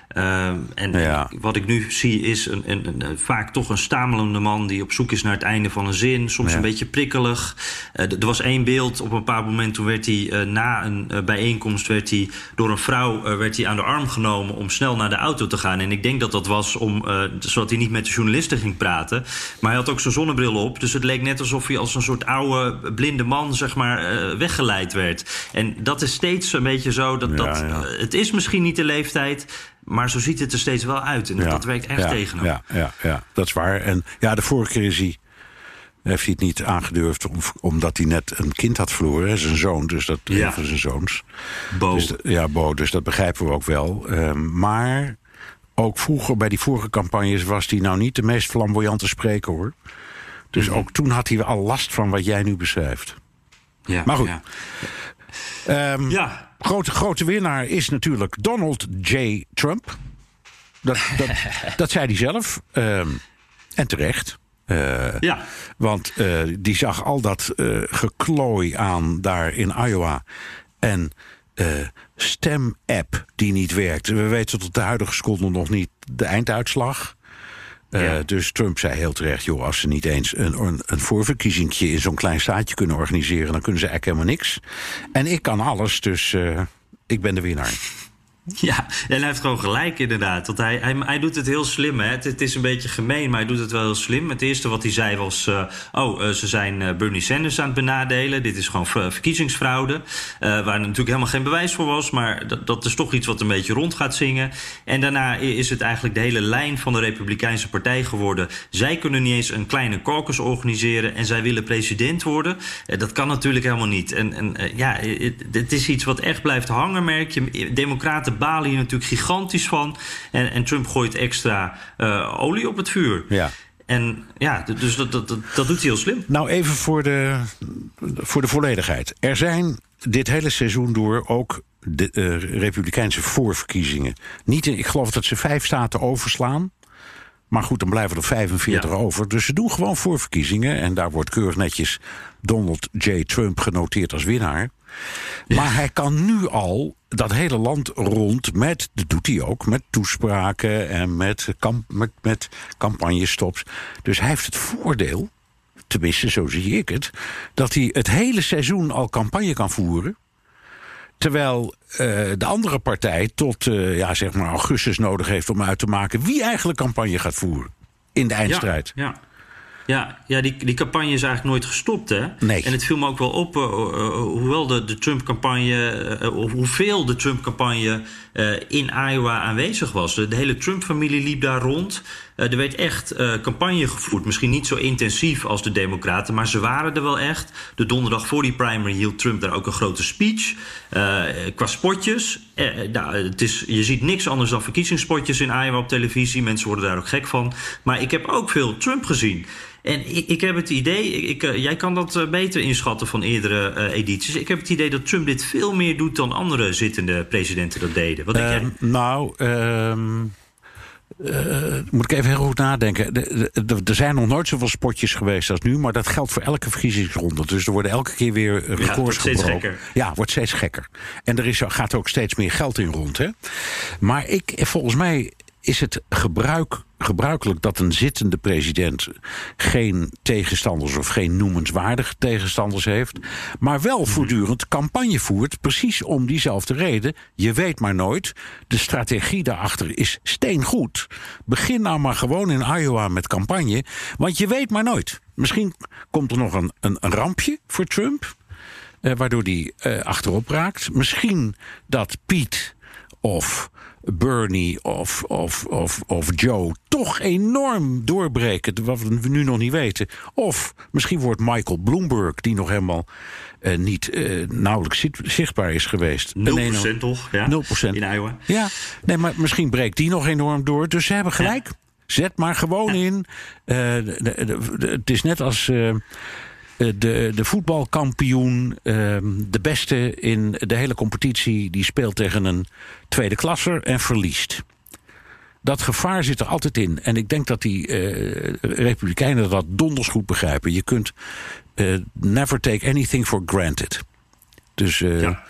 Speaker 1: Ehm, en wat ik nu zie is een, een, een, vaak toch een stamelende man die op zoek is naar het einde van een zin. Soms een beetje prikkelig. Uh, er was één beeld op een bepaald moment. Toen werd hij uh, na een uh, bijeenkomst werd hij door een vrouw werd hij aan de arm genomen om snel naar de auto te gaan. En ik denk dat dat was om, zodat hij niet met de journalisten ging praten. Maar hij had ook zijn zonnebril op. Dus het leek net alsof hij als een soort oude blinde man zeg maar, weggeleid werd. En dat is steeds een beetje zo. Dat, dat, het is misschien niet de leeftijd. Maar zo ziet het er steeds wel uit. En dat werkt echt tegen hem.
Speaker 2: Ja, ja, ja, dat is waar. En ja, de vorige keer is hij, heeft hij het niet aangedurfd... omdat hij net een kind had verloren. Zijn zoon, dus dat ja. van zijn zoons.
Speaker 1: Bo.
Speaker 2: Dus, ja, Bo, dus dat begrijpen we ook wel. Um, maar ook vroeger, bij die vorige campagnes... was hij nou niet de meest flamboyante spreker, hoor. Dus ook toen had hij al last van wat jij nu beschrijft.
Speaker 1: Ja,
Speaker 2: maar goed.
Speaker 1: Ja.
Speaker 2: Um, ja. Grote, grote winnaar is natuurlijk Donald J. Trump. Dat, dat, dat zei hij zelf. Um, en terecht. Uh,
Speaker 1: ja.
Speaker 2: Want uh, die zag al dat uh, geklooi aan daar in Iowa. En stem-app die niet werkt. We weten tot de huidige seconde nog niet de einduitslag. Ja. Uh, dus Trump zei heel terecht: joh, als ze niet eens een, een, een voorverkiezingje in zo'n klein staatje kunnen organiseren, dan kunnen ze eigenlijk helemaal niks. En ik kan alles, dus uh, ik ben de winnaar.
Speaker 1: Ja, en hij heeft gewoon gelijk inderdaad. Want hij, hij, hij doet het heel slim. Hè? Het, is een beetje gemeen, maar hij doet het wel heel slim. Het eerste wat hij zei was... Uh, oh, uh, ze zijn uh, Bernie Sanders aan het benadelen. Dit is gewoon verkiezingsfraude. waar natuurlijk helemaal geen bewijs voor was. Maar dat, dat is toch iets wat een beetje rond gaat zingen. En daarna is het eigenlijk de hele lijn van de Republikeinse Partij geworden. Zij kunnen niet eens een kleine caucus organiseren... en zij willen president worden. dat kan natuurlijk helemaal niet. En, en ja, het, het is iets wat echt blijft hangen, merk je. Democraten balen hier natuurlijk gigantisch van. En, en Trump gooit extra uh, olie op het vuur.
Speaker 2: Ja.
Speaker 1: En ja, dus dat, dat, dat, dat, doet hij heel slim.
Speaker 2: Nou, even voor de, voor de volledigheid. Er zijn dit hele seizoen door ook de uh, Republikeinse voorverkiezingen. Niet, ik geloof dat ze vijf staten overslaan. Maar goed, dan blijven er 45 ja. over. Dus ze doen gewoon voorverkiezingen. En daar wordt keurig netjes Donald J. Trump genoteerd als winnaar. Ja. Maar hij kan nu al dat hele land rond met, dat doet hij ook, met toespraken en met, kamp, met, met campagnestops. Dus hij heeft het voordeel, tenminste zo zie ik het, dat hij het hele seizoen al campagne kan voeren. Terwijl uh, de andere partij tot uh, ja, zeg maar augustus nodig heeft om uit te maken wie eigenlijk campagne gaat voeren in de eindstrijd.
Speaker 1: Ja, ja. Ja, ja die, die campagne is eigenlijk nooit gestopt. Hè?
Speaker 2: Nee.
Speaker 1: En het viel me ook wel op, uh, uh, hoewel de, de Trump-campagne, uh, hoeveel de Trump-campagne in Iowa aanwezig was. De, de hele Trump-familie liep daar rond. Er werd echt campagne gevoerd. Misschien niet zo intensief als de Democraten, maar ze waren er wel echt. De donderdag voor die primary hield Trump daar ook een grote speech. qua spotjes. nou, het is, je ziet niks anders dan verkiezingsspotjes in Iowa op televisie. Mensen worden daar ook gek van. Maar ik heb ook veel Trump gezien. En ik, ik, heb het idee, ik, jij kan dat beter inschatten van eerdere uh, edities. Ik heb het idee dat Trump dit veel meer doet dan andere zittende presidenten dat deden. Wat denk jij?
Speaker 2: Nou, um, moet ik even heel goed nadenken. Er zijn nog nooit zoveel spotjes geweest als nu, maar dat geldt voor elke verkiezingsronde. Dus er worden elke keer weer records ja, wordt
Speaker 1: steeds gebroken. Gekker.
Speaker 2: Ja, wordt steeds gekker. En er is, gaat ook steeds meer geld in rond. Hè? Maar ik, volgens mij is het gebruik, gebruikelijk dat een zittende president geen tegenstanders of geen noemenswaardige tegenstanders heeft, maar wel voortdurend campagne voert, precies om diezelfde reden. Je weet maar nooit. De strategie daarachter is steengoed. Begin nou maar gewoon in Iowa met campagne, want je weet maar nooit. Misschien komt er nog een, een, rampje voor Trump. Uh, waardoor hij uh, achterop raakt. Misschien dat Piet of Bernie of, of, of, of Joe toch enorm doorbreken, wat we nu nog niet weten. Of misschien wordt Michael Bloomberg, die nog helemaal uh, niet uh, nauwelijks zichtbaar is geweest.
Speaker 1: 0% een, toch? Ja,
Speaker 2: 0%.
Speaker 1: In Iowa.
Speaker 2: Ja, nee, maar misschien breekt die nog enorm door. Dus ze hebben gelijk. Ja. Zet maar gewoon ja. in. Uh, de, de, de, het is net als de, de voetbalkampioen, de beste in de hele competitie, die speelt tegen een tweede klasser en verliest. Dat gevaar zit er altijd in. En ik denk dat die uh, Republikeinen dat donders goed begrijpen. Je kunt uh, never take anything for granted. Dus ja.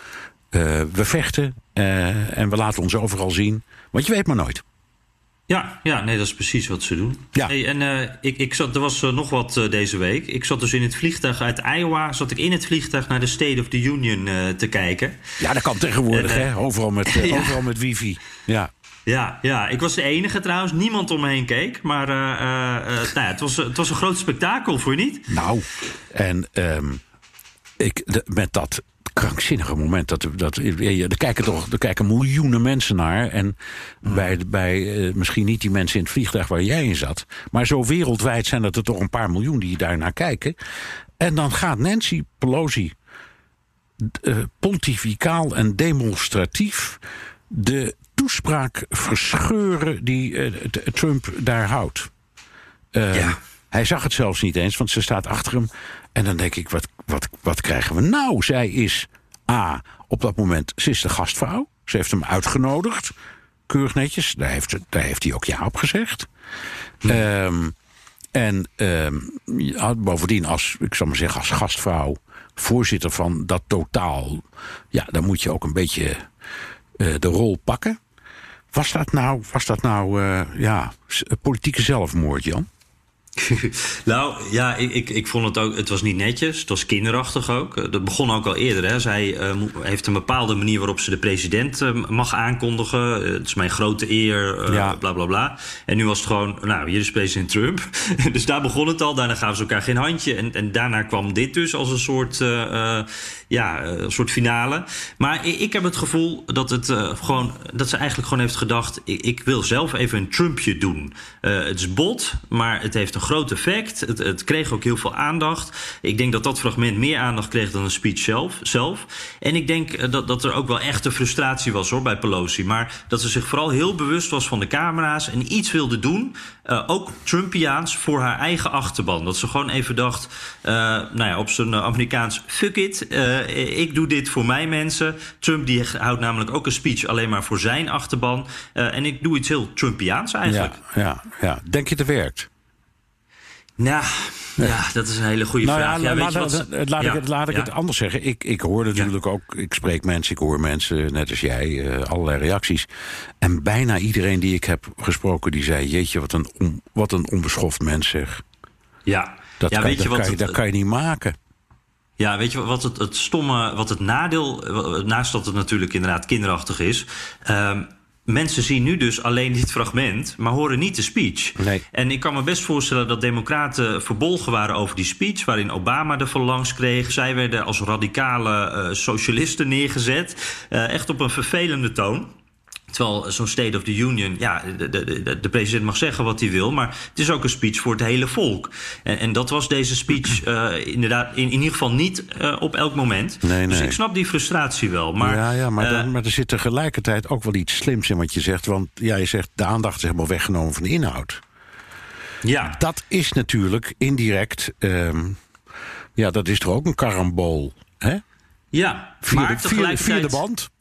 Speaker 2: we vechten en we laten ons overal zien. Want je weet maar nooit.
Speaker 1: Ja, ja, nee, dat is precies wat ze doen. Ja. Hey, en uh, ik, ik zat, er was uh, nog wat uh, deze week. Ik zat dus in het vliegtuig uit Iowa. Zat ik in het vliegtuig naar de State of the Union te kijken.
Speaker 2: Ja, dat kan tegenwoordig, hè? Overal met, ja. overal met wifi. Ja.
Speaker 1: Ja, ja, ik was de enige trouwens. Niemand om me heen keek. Maar nou ja, het, was, het was een groot spektakel, voor je niet?
Speaker 2: Nou, en um, ik, de, met dat krankzinnige moment. Dat, dat, er, kijken toch, er kijken miljoenen mensen naar. En bij, bij uh, misschien niet die mensen in het vliegtuig waar jij in zat. Maar zo wereldwijd zijn dat er toch een paar miljoen die daar naar kijken. En dan gaat Nancy Pelosi uh, pontificaal en demonstratief de toespraak verscheuren die uh, Trump daar houdt. Ja. Hij zag het zelfs niet eens, want ze staat achter hem. En dan denk ik, wat, wat, wat krijgen we nou? Zij is A, op dat moment, ze is de gastvrouw. Ze heeft hem uitgenodigd. Keurig netjes. Daar heeft, daar heeft hij ook ja op gezegd. Um, en um, bovendien, als, ik zal maar zeggen, als gastvrouw, voorzitter van dat totaal. Ja, dan moet je ook een beetje uh, de rol pakken. Was dat nou, was dat nou uh, ja, politieke zelfmoord, Jan?
Speaker 1: nou ja, ik, ik, ik vond het ook. Het was niet netjes. Het was kinderachtig ook. Eh, dat begon ook al eerder. Hè. Zij uh, heeft een bepaalde manier waarop ze de president uh, mag aankondigen. het is mijn grote eer. Ja. Bla bla bla. En nu was het gewoon. Nou, hier is president Trump. dus daar begon het al. Daarna gaven ze elkaar geen handje. En, en daarna kwam dit dus als een soort. ja, een soort finale. Maar ik, ik heb het gevoel dat, het, gewoon, dat ze eigenlijk gewoon heeft gedacht. Ik, ik wil zelf even een Trumpje doen. het is bot, maar het heeft een groot effect. Het, het, kreeg ook heel veel aandacht. Ik denk dat dat fragment meer aandacht kreeg dan een speech zelf. zelf. En ik denk eh, dat, dat er ook wel echte frustratie was hoor, bij Pelosi. Maar dat ze zich vooral heel bewust was van de camera's en iets wilde doen. Uh, ook Trumpiaans voor haar eigen achterban. Dat ze gewoon even dacht, uh, nou ja, op zijn Amerikaans, fuck it, ik doe dit voor mijn mensen. Trump die houdt namelijk ook een speech alleen maar voor zijn achterban. en ik doe iets heel Trumpiaans eigenlijk.
Speaker 2: Ja, ja, ja. Denk je het werkt?
Speaker 1: Nou, ja, dat is een hele goede nou vraag. Ja,
Speaker 2: laat, laat, ik, het, laat ik het anders zeggen. Ik, ik hoor natuurlijk ook, ik spreek mensen, ik hoor mensen, net als jij, uh, allerlei reacties. En bijna iedereen die ik heb gesproken, die zei: Jeetje, wat een, on, wat een onbeschoft mens zeg.
Speaker 1: Ja,
Speaker 2: dat,
Speaker 1: ja,
Speaker 2: kan,
Speaker 1: weet je wat
Speaker 2: kan, dat kan je niet maken.
Speaker 1: Ja, weet je wat het, het stomme, wat het nadeel, naast dat het natuurlijk inderdaad kinderachtig is. Um, Mensen zien nu dus alleen dit fragment, maar horen niet de speech.
Speaker 2: Nee.
Speaker 1: En ik kan me best voorstellen dat Democraten verbolgen waren over die speech, waarin Obama er langs kreeg. Zij werden als radicale uh, socialisten neergezet. Uh, echt op een vervelende toon. Terwijl zo'n State of the Union, ja, de, de, de, president mag zeggen wat hij wil, maar het is ook een speech voor het hele volk. En, en dat was deze speech uh, inderdaad in, in ieder geval niet uh, op elk moment.
Speaker 2: Nee, nee.
Speaker 1: Dus ik snap die frustratie wel. Maar,
Speaker 2: ja, ja maar, dan, maar er zit tegelijkertijd ook wel iets slims in wat je zegt. Want ja, je zegt de aandacht is helemaal weggenomen van de inhoud.
Speaker 1: Ja.
Speaker 2: Dat is natuurlijk indirect, um, ja, dat is toch ook een karambool, hè?
Speaker 1: Ja,
Speaker 2: vierde, maar tegelijkertijd... vierde band.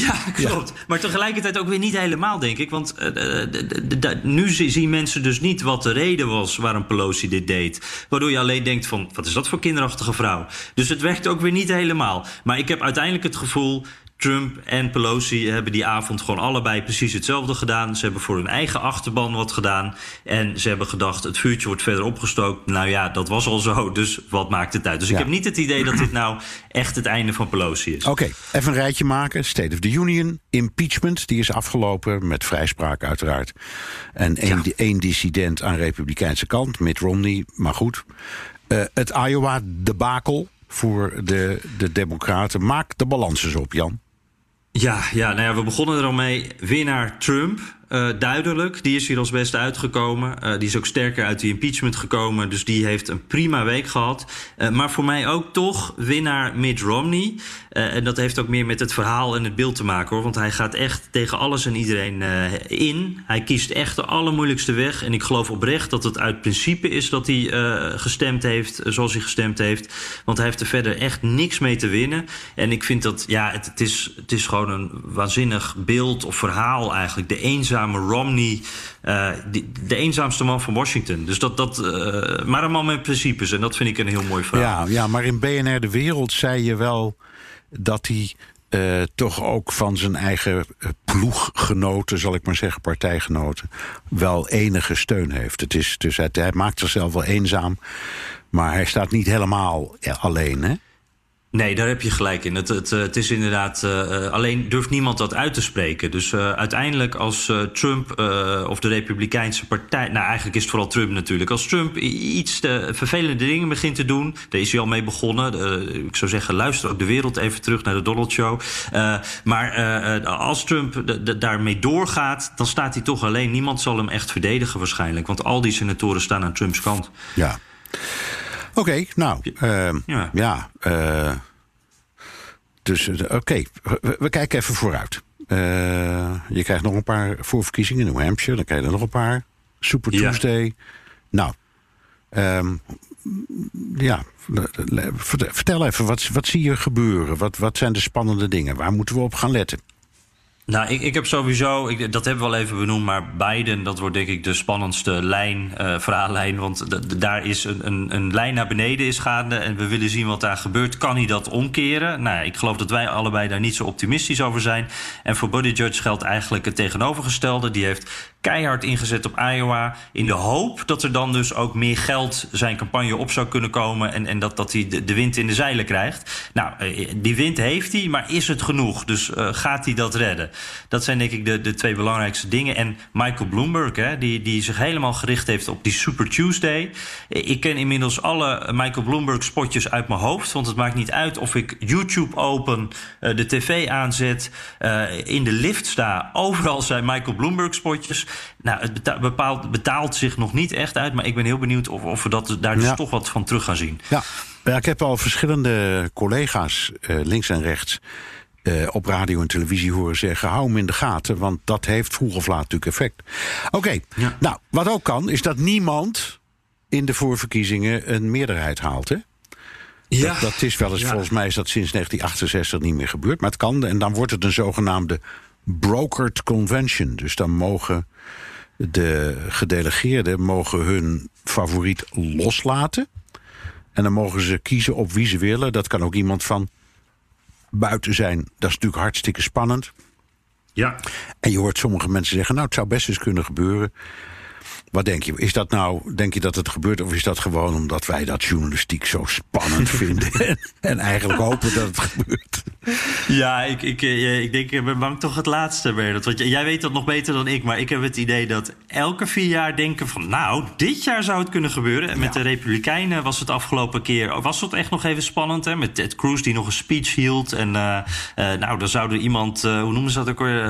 Speaker 1: Ja, klopt. Maar tegelijkertijd ook weer niet helemaal, denk ik. Want uh, nu zien mensen dus niet wat de reden was waarom Pelosi dit deed. Waardoor je alleen denkt van, wat is dat voor kinderachtige vrouw? Dus het werkt ook weer niet helemaal. Maar ik heb uiteindelijk het gevoel... Trump en Pelosi hebben die avond gewoon allebei precies hetzelfde gedaan. Ze hebben voor hun eigen achterban wat gedaan. En ze hebben gedacht, het vuurtje wordt verder opgestookt. Nou ja, dat was al zo, dus wat maakt het uit? Dus ik heb niet het idee dat dit nou echt het einde van Pelosi is.
Speaker 2: Oké, even een rijtje maken. State of the Union, impeachment, die is afgelopen met vrijspraak uiteraard. En één, ja. één dissident aan de republikeinse kant, Mitt Romney, maar goed. Uh, het Iowa-debakel voor de, de democraten. Maak de balans eens op, Jan.
Speaker 1: Ja, ja, nou ja, we begonnen er al mee. Winnaar Trump. Uh, duidelijk. Die is hier als beste uitgekomen. Uh, die is ook sterker uit die impeachment gekomen. Dus die heeft een prima week gehad. Uh, maar voor mij ook toch winnaar Mitt Romney. en dat heeft ook meer met het verhaal en het beeld te maken hoor. Want hij gaat echt tegen alles en iedereen in. Hij kiest echt de allermoeilijkste weg. En ik geloof oprecht dat het uit principe is dat hij gestemd heeft zoals hij gestemd heeft. Want hij heeft er verder echt niks mee te winnen. En ik vind dat, ja, het, het is, het is gewoon een waanzinnig beeld of verhaal eigenlijk. De eenzaam Romney. Die, de eenzaamste man van Washington. Dus dat, dat, uh, maar een man met principes. En dat vind ik een heel mooi verhaal.
Speaker 2: Ja, ja maar in BNR De Wereld zei je wel dat hij uh, toch ook van zijn eigen ploeggenoten, zal ik maar zeggen, partijgenoten, wel enige steun heeft. Het is, dus hij, hij maakt zichzelf wel eenzaam, maar hij staat niet helemaal alleen, hè?
Speaker 1: Nee, daar heb je gelijk in. Het, het, het is inderdaad. Uh, alleen durft niemand dat uit te spreken. Dus uiteindelijk, als Trump of de Republikeinse Partij. Nou, eigenlijk is het vooral Trump natuurlijk. Als Trump iets te vervelende dingen begint te doen. Daar is hij al mee begonnen. ik zou zeggen, luister ook de wereld even terug naar de Donald Show. maar als Trump daarmee doorgaat, dan staat hij toch alleen. Niemand zal hem echt verdedigen, waarschijnlijk. Want al die senatoren staan aan Trumps kant.
Speaker 2: Ja. Oké, okay, nou, uh, ja. ja uh, dus oké, okay. we, we, kijken even vooruit. Uh, je krijgt nog een paar voorverkiezingen in New Hampshire, dan krijg je er nog een paar. Super Tuesday. Ja. Nou, um, ja, vertel even, wat, wat zie je gebeuren? Wat, wat zijn de spannende dingen? Waar moeten we op gaan letten?
Speaker 1: Nou, ik, heb sowieso, ik, dat hebben we al even benoemd, maar Biden, dat wordt denk ik de spannendste lijn, uh, verhaallijn. Want daar is een, een, een, lijn naar beneden is gaande en we willen zien wat daar gebeurt. Kan hij dat omkeren? Nou, ik geloof dat wij allebei daar niet zo optimistisch over zijn. En voor Buttigieg geldt eigenlijk het tegenovergestelde. Die heeft keihard ingezet op Iowa. In de hoop dat er dan dus ook meer geld zijn campagne op zou kunnen komen. En, en dat, dat hij de, wind in de zeilen krijgt. Nou, eh, die wind heeft hij, maar is het genoeg? Dus uh, gaat hij dat redden? Dat zijn denk ik de, de twee belangrijkste dingen. En Michael Bloomberg, hè, die, die zich helemaal gericht heeft op die Super Tuesday. Ik ken inmiddels alle Michael Bloomberg spotjes uit mijn hoofd. Want het maakt niet uit of ik YouTube open, uh, de tv aanzet, in de lift sta. Overal zijn Michael Bloomberg spotjes. Nou, het betaalt, bepaalt, betaalt zich nog niet echt uit. Maar ik ben heel benieuwd of, of we dat, daar dus toch wat van terug gaan zien.
Speaker 2: Ja, ja ik heb al verschillende collega's uh, links en rechts. Uh, op radio en televisie horen zeggen: hou hem in de gaten, want dat heeft vroeg of laat natuurlijk effect. Oké, okay. ja. nou, wat ook kan, is dat niemand in de voorverkiezingen een meerderheid haalt. Hè? Ja. Dat, dat is wel eens, ja. volgens mij is dat sinds 1968 niet meer gebeurd. Maar het kan, en dan wordt het een zogenaamde brokered convention. Dus dan mogen de gedelegeerden mogen hun favoriet loslaten. En dan mogen ze kiezen op wie ze willen. Dat kan ook iemand van buiten zijn. Dat is natuurlijk hartstikke spannend.
Speaker 1: Ja.
Speaker 2: En je hoort sommige mensen zeggen: Nou, het zou best eens kunnen gebeuren. Wat denk je? Is dat nou, denk je dat het gebeurt, of is dat gewoon omdat wij dat journalistiek zo spannend vinden en, en, eigenlijk hopen dat het gebeurt?
Speaker 1: Ja, ik, ik, eh, ik denk, ik ben bang toch het laatste, Bernard. Want jij weet dat nog beter dan ik, maar ik heb het idee dat elke vier jaar denken van, nou, dit jaar zou het kunnen gebeuren. En met ja. de Republikeinen was het afgelopen keer, was het echt nog even spannend, hè? Met Ted Cruz die nog een speech hield. En uh, uh, nou, dan zou er iemand, uh, hoe noemen ze dat ook weer?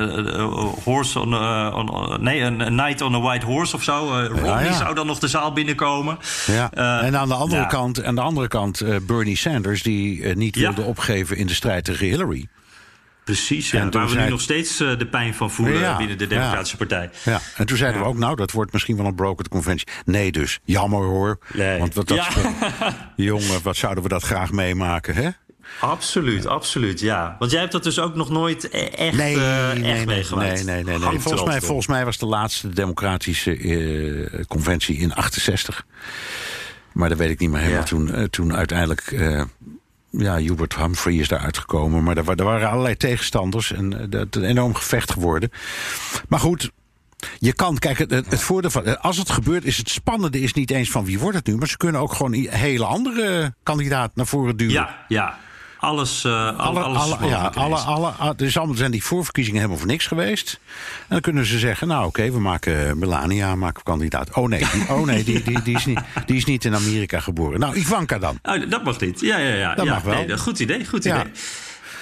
Speaker 1: horse on, on nee, een night on a white horse of zo. Uh, Romney ja, ja. zou dan nog de zaal binnenkomen.
Speaker 2: Ja. Uh, en aan de andere kant, aan de andere kant uh, Bernie Sanders, die niet wilde opgeven in de strijd tegen Hillary.
Speaker 1: Precies, ja, waar we nu nog steeds uh, de pijn van voelen ja, binnen de Democratische ja. Partij.
Speaker 2: Ja, en toen zeiden we ook, nou, dat wordt misschien wel een brokered conventie. Nee dus, jammer hoor.
Speaker 1: Nee.
Speaker 2: Want wat dat, jongen, wat zouden we dat graag meemaken, hè?
Speaker 1: Absoluut, absoluut, ja. Want jij hebt dat dus ook nog nooit echt,
Speaker 2: nee,
Speaker 1: uh,
Speaker 2: nee,
Speaker 1: echt
Speaker 2: nee,
Speaker 1: meegemaakt.
Speaker 2: Nee, nee, nee. nee. Volgens, mij, volgens mij was de laatste democratische uh, conventie in 68. Maar dat weet ik niet meer helemaal. Ja. Toen, uh, toen uiteindelijk... Ja, Hubert Humphrey is daar uitgekomen. Maar er, er waren allerlei tegenstanders. En is een enorm gevecht geworden. Maar goed, je kan, kijk, het, het voordeel van. Als het gebeurt, is het spannende is niet eens van wie wordt het nu. Maar ze kunnen ook gewoon een hele andere kandidaat naar voren duwen.
Speaker 1: Ja, ja. Alles, uh,
Speaker 2: alle,
Speaker 1: alles
Speaker 2: alle, ja, alle, alle, dus allemaal zijn die voorverkiezingen helemaal voor niks geweest. En dan kunnen ze zeggen, nou oké, okay, we maken Melania maken we kandidaat. Oh nee, die, oh nee die, die, die, is niet, die is niet in Amerika geboren. Nou, Ivanka dan.
Speaker 1: Oh, dat mag niet. Ja, ja, ja.
Speaker 2: Dat
Speaker 1: ja,
Speaker 2: mag wel.
Speaker 1: Nee, goed idee, goed idee. Ja.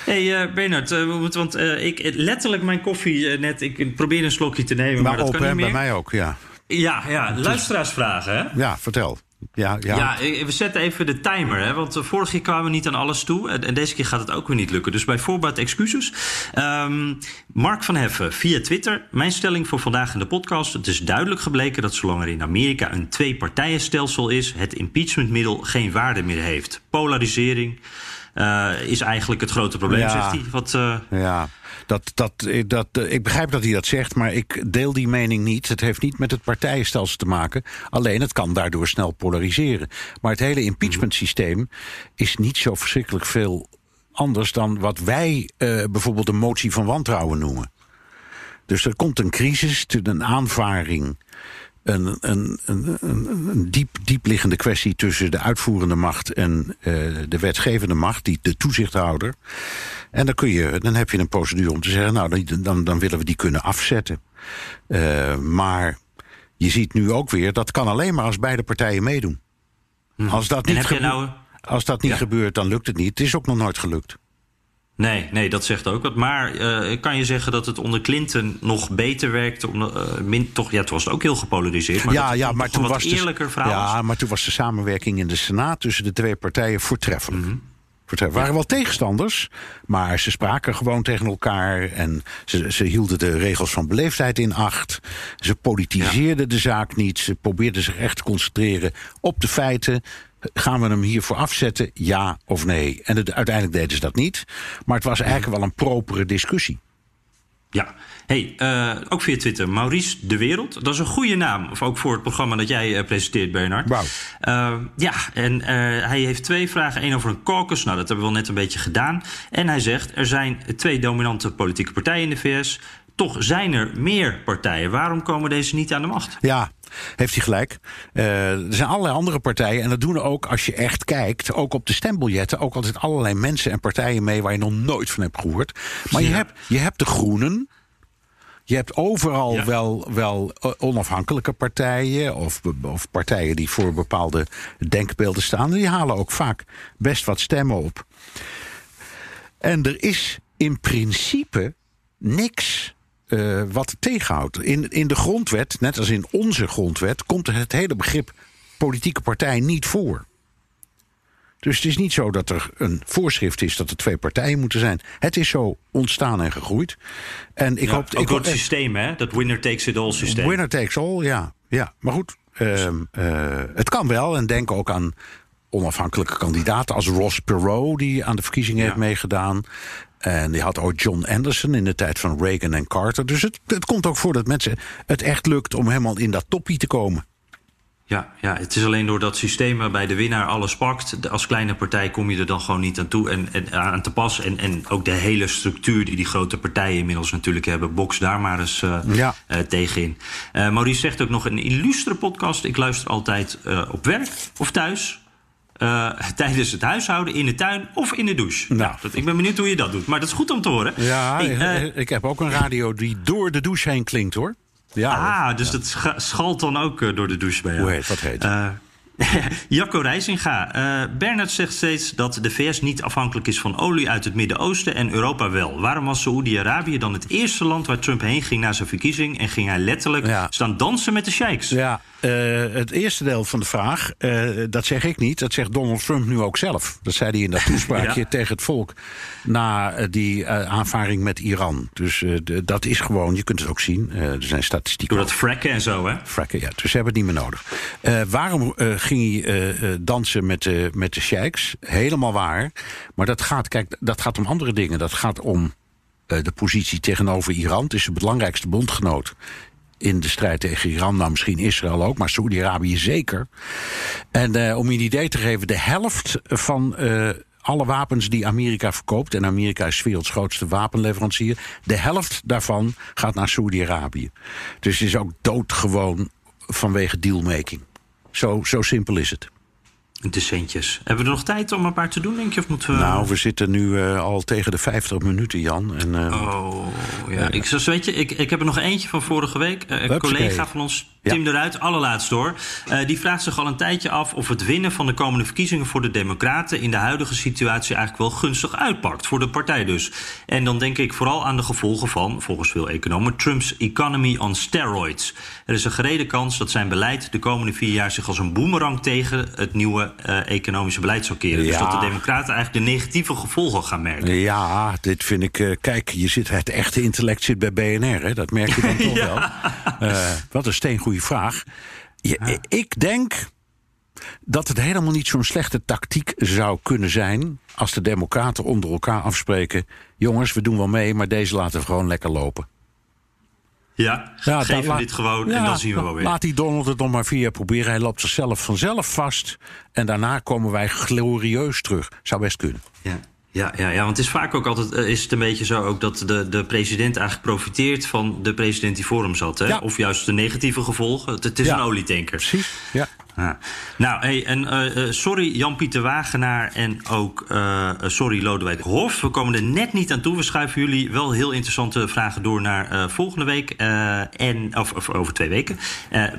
Speaker 1: hey, uh, Bernard, uh, want uh, ik letterlijk mijn koffie net. Ik probeer een slokje te nemen, maar, maar dat
Speaker 2: op,
Speaker 1: kan niet meer.
Speaker 2: Bij mij ook, ja.
Speaker 1: Ja, ja. Luisteraarsvragen, hè?
Speaker 2: Ja, vertel. Ja,
Speaker 1: ja. ja, we zetten even de timer. Hè, want vorige keer kwamen we niet aan alles toe. En deze keer gaat het ook weer niet lukken. Dus bij voorbaat excuses. Um, Mark van Heffen via Twitter. Mijn stelling voor vandaag in de podcast. Het is duidelijk gebleken dat zolang er in Amerika een twee-partijenstelsel is... het impeachmentmiddel geen waarde meer heeft. Polarisering... is eigenlijk het grote probleem,
Speaker 2: Ja.
Speaker 1: zegt hij. Wat, eh,
Speaker 2: Ja, dat, dat, dat, eh, ik begrijp dat hij dat zegt, maar ik deel die mening niet. Het heeft niet met het partijenstelsel te maken. Alleen het kan daardoor snel polariseren. Maar het hele impeachment systeem is niet zo verschrikkelijk veel anders dan wat wij eh, bijvoorbeeld een motie van wantrouwen noemen. Dus er komt een crisis, een aanvaring. Een, een, een, een, diep, diepliggende kwestie tussen de uitvoerende macht en eh, de wetgevende macht, die, de toezichthouder. En dan, kun je, dan heb je een procedure om te zeggen, nou, dan, dan, willen we die kunnen afzetten. Eh, maar je ziet nu ook weer, dat kan alleen maar als beide partijen meedoen. Als dat
Speaker 1: Hm. En
Speaker 2: niet,
Speaker 1: heb je
Speaker 2: gebe-
Speaker 1: nou-
Speaker 2: als dat niet
Speaker 1: Ja.
Speaker 2: gebeurt, dan lukt het niet. Het is ook nog nooit gelukt.
Speaker 1: Nee, nee, dat zegt ook wat. Maar eh, kan je zeggen dat het onder Clinton nog beter werkte? Om, eh, min, toch, ja, toen was het ook heel gepolariseerd. Maar
Speaker 2: ja,
Speaker 1: het
Speaker 2: ja, maar toen was, de,
Speaker 1: eerlijker was.
Speaker 2: ja, maar toen was de samenwerking in de Senaat tussen de twee partijen voortreffelijk.
Speaker 1: Mhm.
Speaker 2: Voortreffelijk. waren wel tegenstanders, maar ze spraken gewoon tegen elkaar en ze, ze hielden de regels van beleefdheid in acht. Ze politiseerden de zaak niet. Ze probeerden zich echt te concentreren op de feiten. Gaan we hem hiervoor afzetten, ja of nee? En het- uiteindelijk deden ze dat niet. Maar het was eigenlijk wel een propere discussie.
Speaker 1: Ja, hey, eh, ook via Twitter. Maurice de Wereld. Dat is een goede naam. Of ook voor het programma dat jij eh, presenteert, Bernard.
Speaker 2: Wauw.
Speaker 1: Eh, ja, en hij heeft twee vragen. Eén over een caucus. Nou, dat hebben we wel net een beetje gedaan. En hij zegt, er zijn twee dominante politieke partijen in de VS. Toch zijn er meer partijen. Waarom komen deze niet aan de macht?
Speaker 2: Ja, heeft hij gelijk. Eh, er zijn allerlei andere partijen. En dat doen ook, als je echt kijkt, ook op de stembiljetten... ook altijd allerlei mensen en partijen mee waar je nog nooit van hebt gehoord. Maar je, hebt, je hebt de Groenen. Je hebt overal
Speaker 1: Ja.
Speaker 2: wel, wel eh, onafhankelijke partijen... Of, of partijen die voor bepaalde denkbeelden staan. Die halen ook vaak best wat stemmen op. En er is in principe niks eh, wat tegenhoudt. In, in de grondwet, net als in onze grondwet, komt het hele begrip politieke partij niet voor. Dus het is niet zo dat er een voorschrift is dat er twee partijen moeten zijn. Het is zo ontstaan en gegroeid. En ik
Speaker 1: Ja,
Speaker 2: hoop.
Speaker 1: ook
Speaker 2: ik
Speaker 1: het systeem, hè? Dat winner takes it all systeem.
Speaker 2: Winner takes all, ja. ja. Maar goed, ehm, eh, het kan wel. En denk ook aan onafhankelijke kandidaten als Ross Perot... die aan de verkiezingen heeft meegedaan. En die had ook John Anderson in de tijd van Reagan en Carter. Dus het, het komt ook voor dat mensen het echt lukt om helemaal in dat toppie te komen.
Speaker 1: Ja, ja, het is alleen door dat systeem waarbij de winnaar alles pakt. Als kleine partij kom je er dan gewoon niet aan toe en, en aan te pas. En, en ook de hele structuur die die grote partijen inmiddels natuurlijk hebben, box daar maar eens eh
Speaker 2: Ja.
Speaker 1: eh, tegenin. Eh, Maurice zegt ook nog een illustre podcast. Ik luister altijd eh, op werk of thuis. Eh, tijdens het huishouden, in de tuin of in de douche.
Speaker 2: Nou.
Speaker 1: dat, ik ben benieuwd hoe je dat doet. Maar dat is goed om te horen.
Speaker 2: Ja,
Speaker 1: Hey, eh,
Speaker 2: ik heb ook een radio die door de douche heen klinkt hoor. Ja, hoor.
Speaker 1: Ah, dus dat scha- schalt dan ook eh, door de douche bij jou.
Speaker 2: Hoe heet- wat heet
Speaker 1: Jacco Reisinga. Bernard zegt steeds dat de VS niet afhankelijk is van olie uit het Midden-Oosten en Europa wel. Waarom was Saoedi-Arabië dan het eerste land waar Trump heen ging na zijn verkiezing en ging hij letterlijk
Speaker 2: Ja.
Speaker 1: staan dansen met de sheiks?
Speaker 2: Ja, eh, het eerste deel van de vraag, eh, dat zeg ik niet. Dat zegt Donald Trump nu ook zelf. Dat zei hij in dat toespraakje
Speaker 1: Ja.
Speaker 2: tegen het volk na eh, die aanvaring met Iran. Dus dat is gewoon, je kunt het ook zien. er zijn statistieken.
Speaker 1: Door dat fracken en zo, hè?
Speaker 2: Frakken, ja. Dus ze hebben het niet meer nodig. Waarom ging hij dansen met de, met de sheiks? Helemaal waar. Maar dat gaat, kijk, dat gaat om andere dingen. Dat gaat om de positie tegenover Iran. Het is de belangrijkste bondgenoot in de strijd tegen Iran. Nou, misschien Israël ook, maar Saoedi-Arabië zeker. En eh, om je een idee te geven, de helft van eh, alle wapens die Amerika verkoopt... en Amerika is werelds grootste wapenleverancier... de helft daarvan gaat naar Saoedi-Arabië. Dus het is ook doodgewoon vanwege dealmaking. Zo, zo simpel is het.
Speaker 1: De centjes. Hebben we er nog tijd om een paar te doen, denk je? Of moeten we...
Speaker 2: Nou, we zitten nu eh, al tegen de 50 minuten, Jan. En, eh,
Speaker 1: Oh, ja. Ik, zoals weet je, ik, ik heb er nog eentje van vorige week. Eh, een collega van ons, Tim eruit, allerlaatst hoor. Eh, die vraagt zich al een tijdje af of het winnen van de komende verkiezingen voor de Democraten in de huidige situatie eigenlijk wel gunstig uitpakt. Voor de partij dus. En dan denk ik vooral aan de gevolgen van, volgens veel economen, Trumps economy on steroids. Er is een gerede kans dat zijn beleid de komende vier jaar zich als een boemerang tegen het nieuwe eh, economische beleid zal keren. Dus dat de Democraten eigenlijk de negatieve gevolgen gaan merken.
Speaker 2: Ja, dit vind ik. eh, kijk, je zit, het echte intellect zit bij BNR, hè? dat merk je dan toch wel. Wat een steengoede vraag. Je, Ik denk dat het helemaal niet zo'n slechte tactiek zou kunnen zijn. als de Democraten onder elkaar afspreken. Jongens, we doen wel mee, maar deze laten we gewoon lekker lopen.
Speaker 1: Ja,
Speaker 2: Ja,
Speaker 1: geef hem dit gewoon
Speaker 2: Ja,
Speaker 1: en dan zien we wel weer.
Speaker 2: Laat die Donald het nog maar vier jaar proberen. Hij loopt zichzelf vanzelf vast. En daarna komen wij glorieus terug. Zou best kunnen.
Speaker 1: Ja. Ja, ja, ja, want het is vaak ook altijd eh, is het een beetje zo ook dat de, de president eigenlijk profiteert van de president die voor hem zat. Hè?
Speaker 2: Ja.
Speaker 1: Of juist de negatieve gevolgen. Het, het is
Speaker 2: Ja.
Speaker 1: een olietanker.
Speaker 2: Precies. Ja.
Speaker 1: Ja. Nou, hey, en eh, eh, sorry Jan-Pieter Wagenaar en ook eh, sorry Lodewijk Hof. We komen er net niet aan toe. We schuiven jullie wel heel interessante vragen door naar volgende week. en, of, of over twee weken.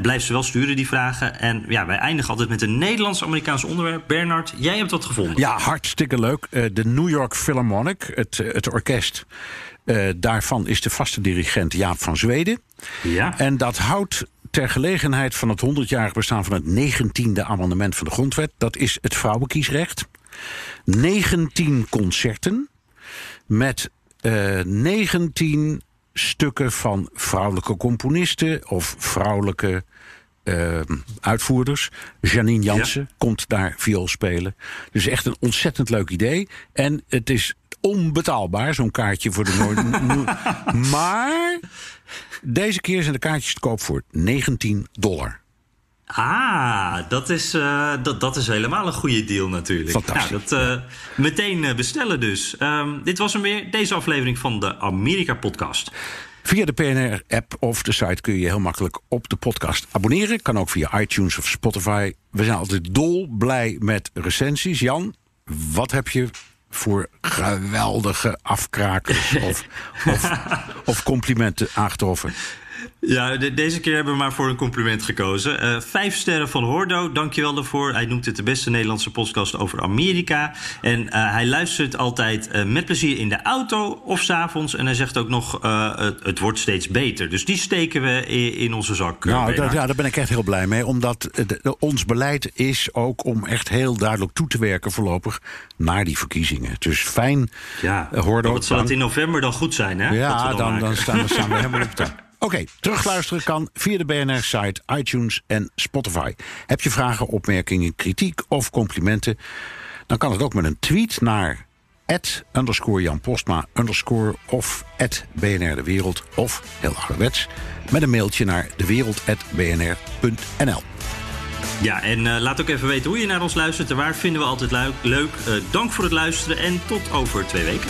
Speaker 1: Blijf ze wel sturen, die vragen. En ja, wij eindigen altijd met een Nederlands-Amerikaans onderwerp. Bernard, jij hebt wat gevonden.
Speaker 2: Ja, hartstikke leuk. De New York Philharmonic, het, het orkest. daarvan is de vaste dirigent Jaap van Zweden.
Speaker 1: Ja.
Speaker 2: En dat houdt ter gelegenheid van het 100-jarig bestaan van het 19e amendement van de grondwet. Dat is het vrouwenkiesrecht. 19 concerten met eh 19 stukken van vrouwelijke componisten of vrouwelijke eh, uitvoerders. Janine Jansen komt daar viool spelen. Dus echt een ontzettend leuk idee. En het is onbetaalbaar, zo'n kaartje voor de Noord. Maar deze keer zijn de kaartjes te koop voor 19 dollar.
Speaker 1: Ah, dat is, eh, dat, dat is helemaal een goede deal natuurlijk.
Speaker 2: Fantastisch.
Speaker 1: Nou, dat, eh, meteen eh, bestellen dus. Ehm, dit was hem weer, deze aflevering van de Amerika-podcast.
Speaker 2: Via de PNR-app of de site kun je je heel makkelijk op de podcast abonneren. Kan ook via iTunes of Spotify. We zijn altijd dol blij met recensies. Jan, wat heb je voor geweldige afkrakers of, of, of complimenten aangetroffen?
Speaker 1: Ja, de- deze keer hebben we maar voor een compliment gekozen. Eh, vijf sterren van Hordo, dankjewel daarvoor. Hij noemt het de beste Nederlandse podcast over Amerika. En eh, hij luistert altijd eh, met plezier in de auto of s'avonds. En hij zegt ook nog, het, het wordt steeds beter. Dus die steken we in, in onze zak.
Speaker 2: Nou, dat, ja, daar ben ik echt heel blij mee. Omdat de- de- ons beleid is ook om echt heel duidelijk toe te werken voorlopig naar die verkiezingen. Dus fijn,
Speaker 1: ja.
Speaker 2: Hordo.
Speaker 1: Wat zal het in november dan goed zijn, hè?
Speaker 2: Ja, dan, dan, staan, dan staan we helemaal op de Oké, terugluisteren kan via de BNR-site, iTunes en Spotify. Heb je vragen, opmerkingen, kritiek of complimenten? Dan kan het ook met een tweet naar underscore Jan Postma underscore of BNR De Wereld of heel ouderwets met een mailtje naar dewereld.bnr.nl.
Speaker 1: Ja, en eh, laat ook even weten hoe je naar ons luistert. En waar vinden we altijd leuk. leuk. Eh, dank voor het luisteren en tot over twee weken.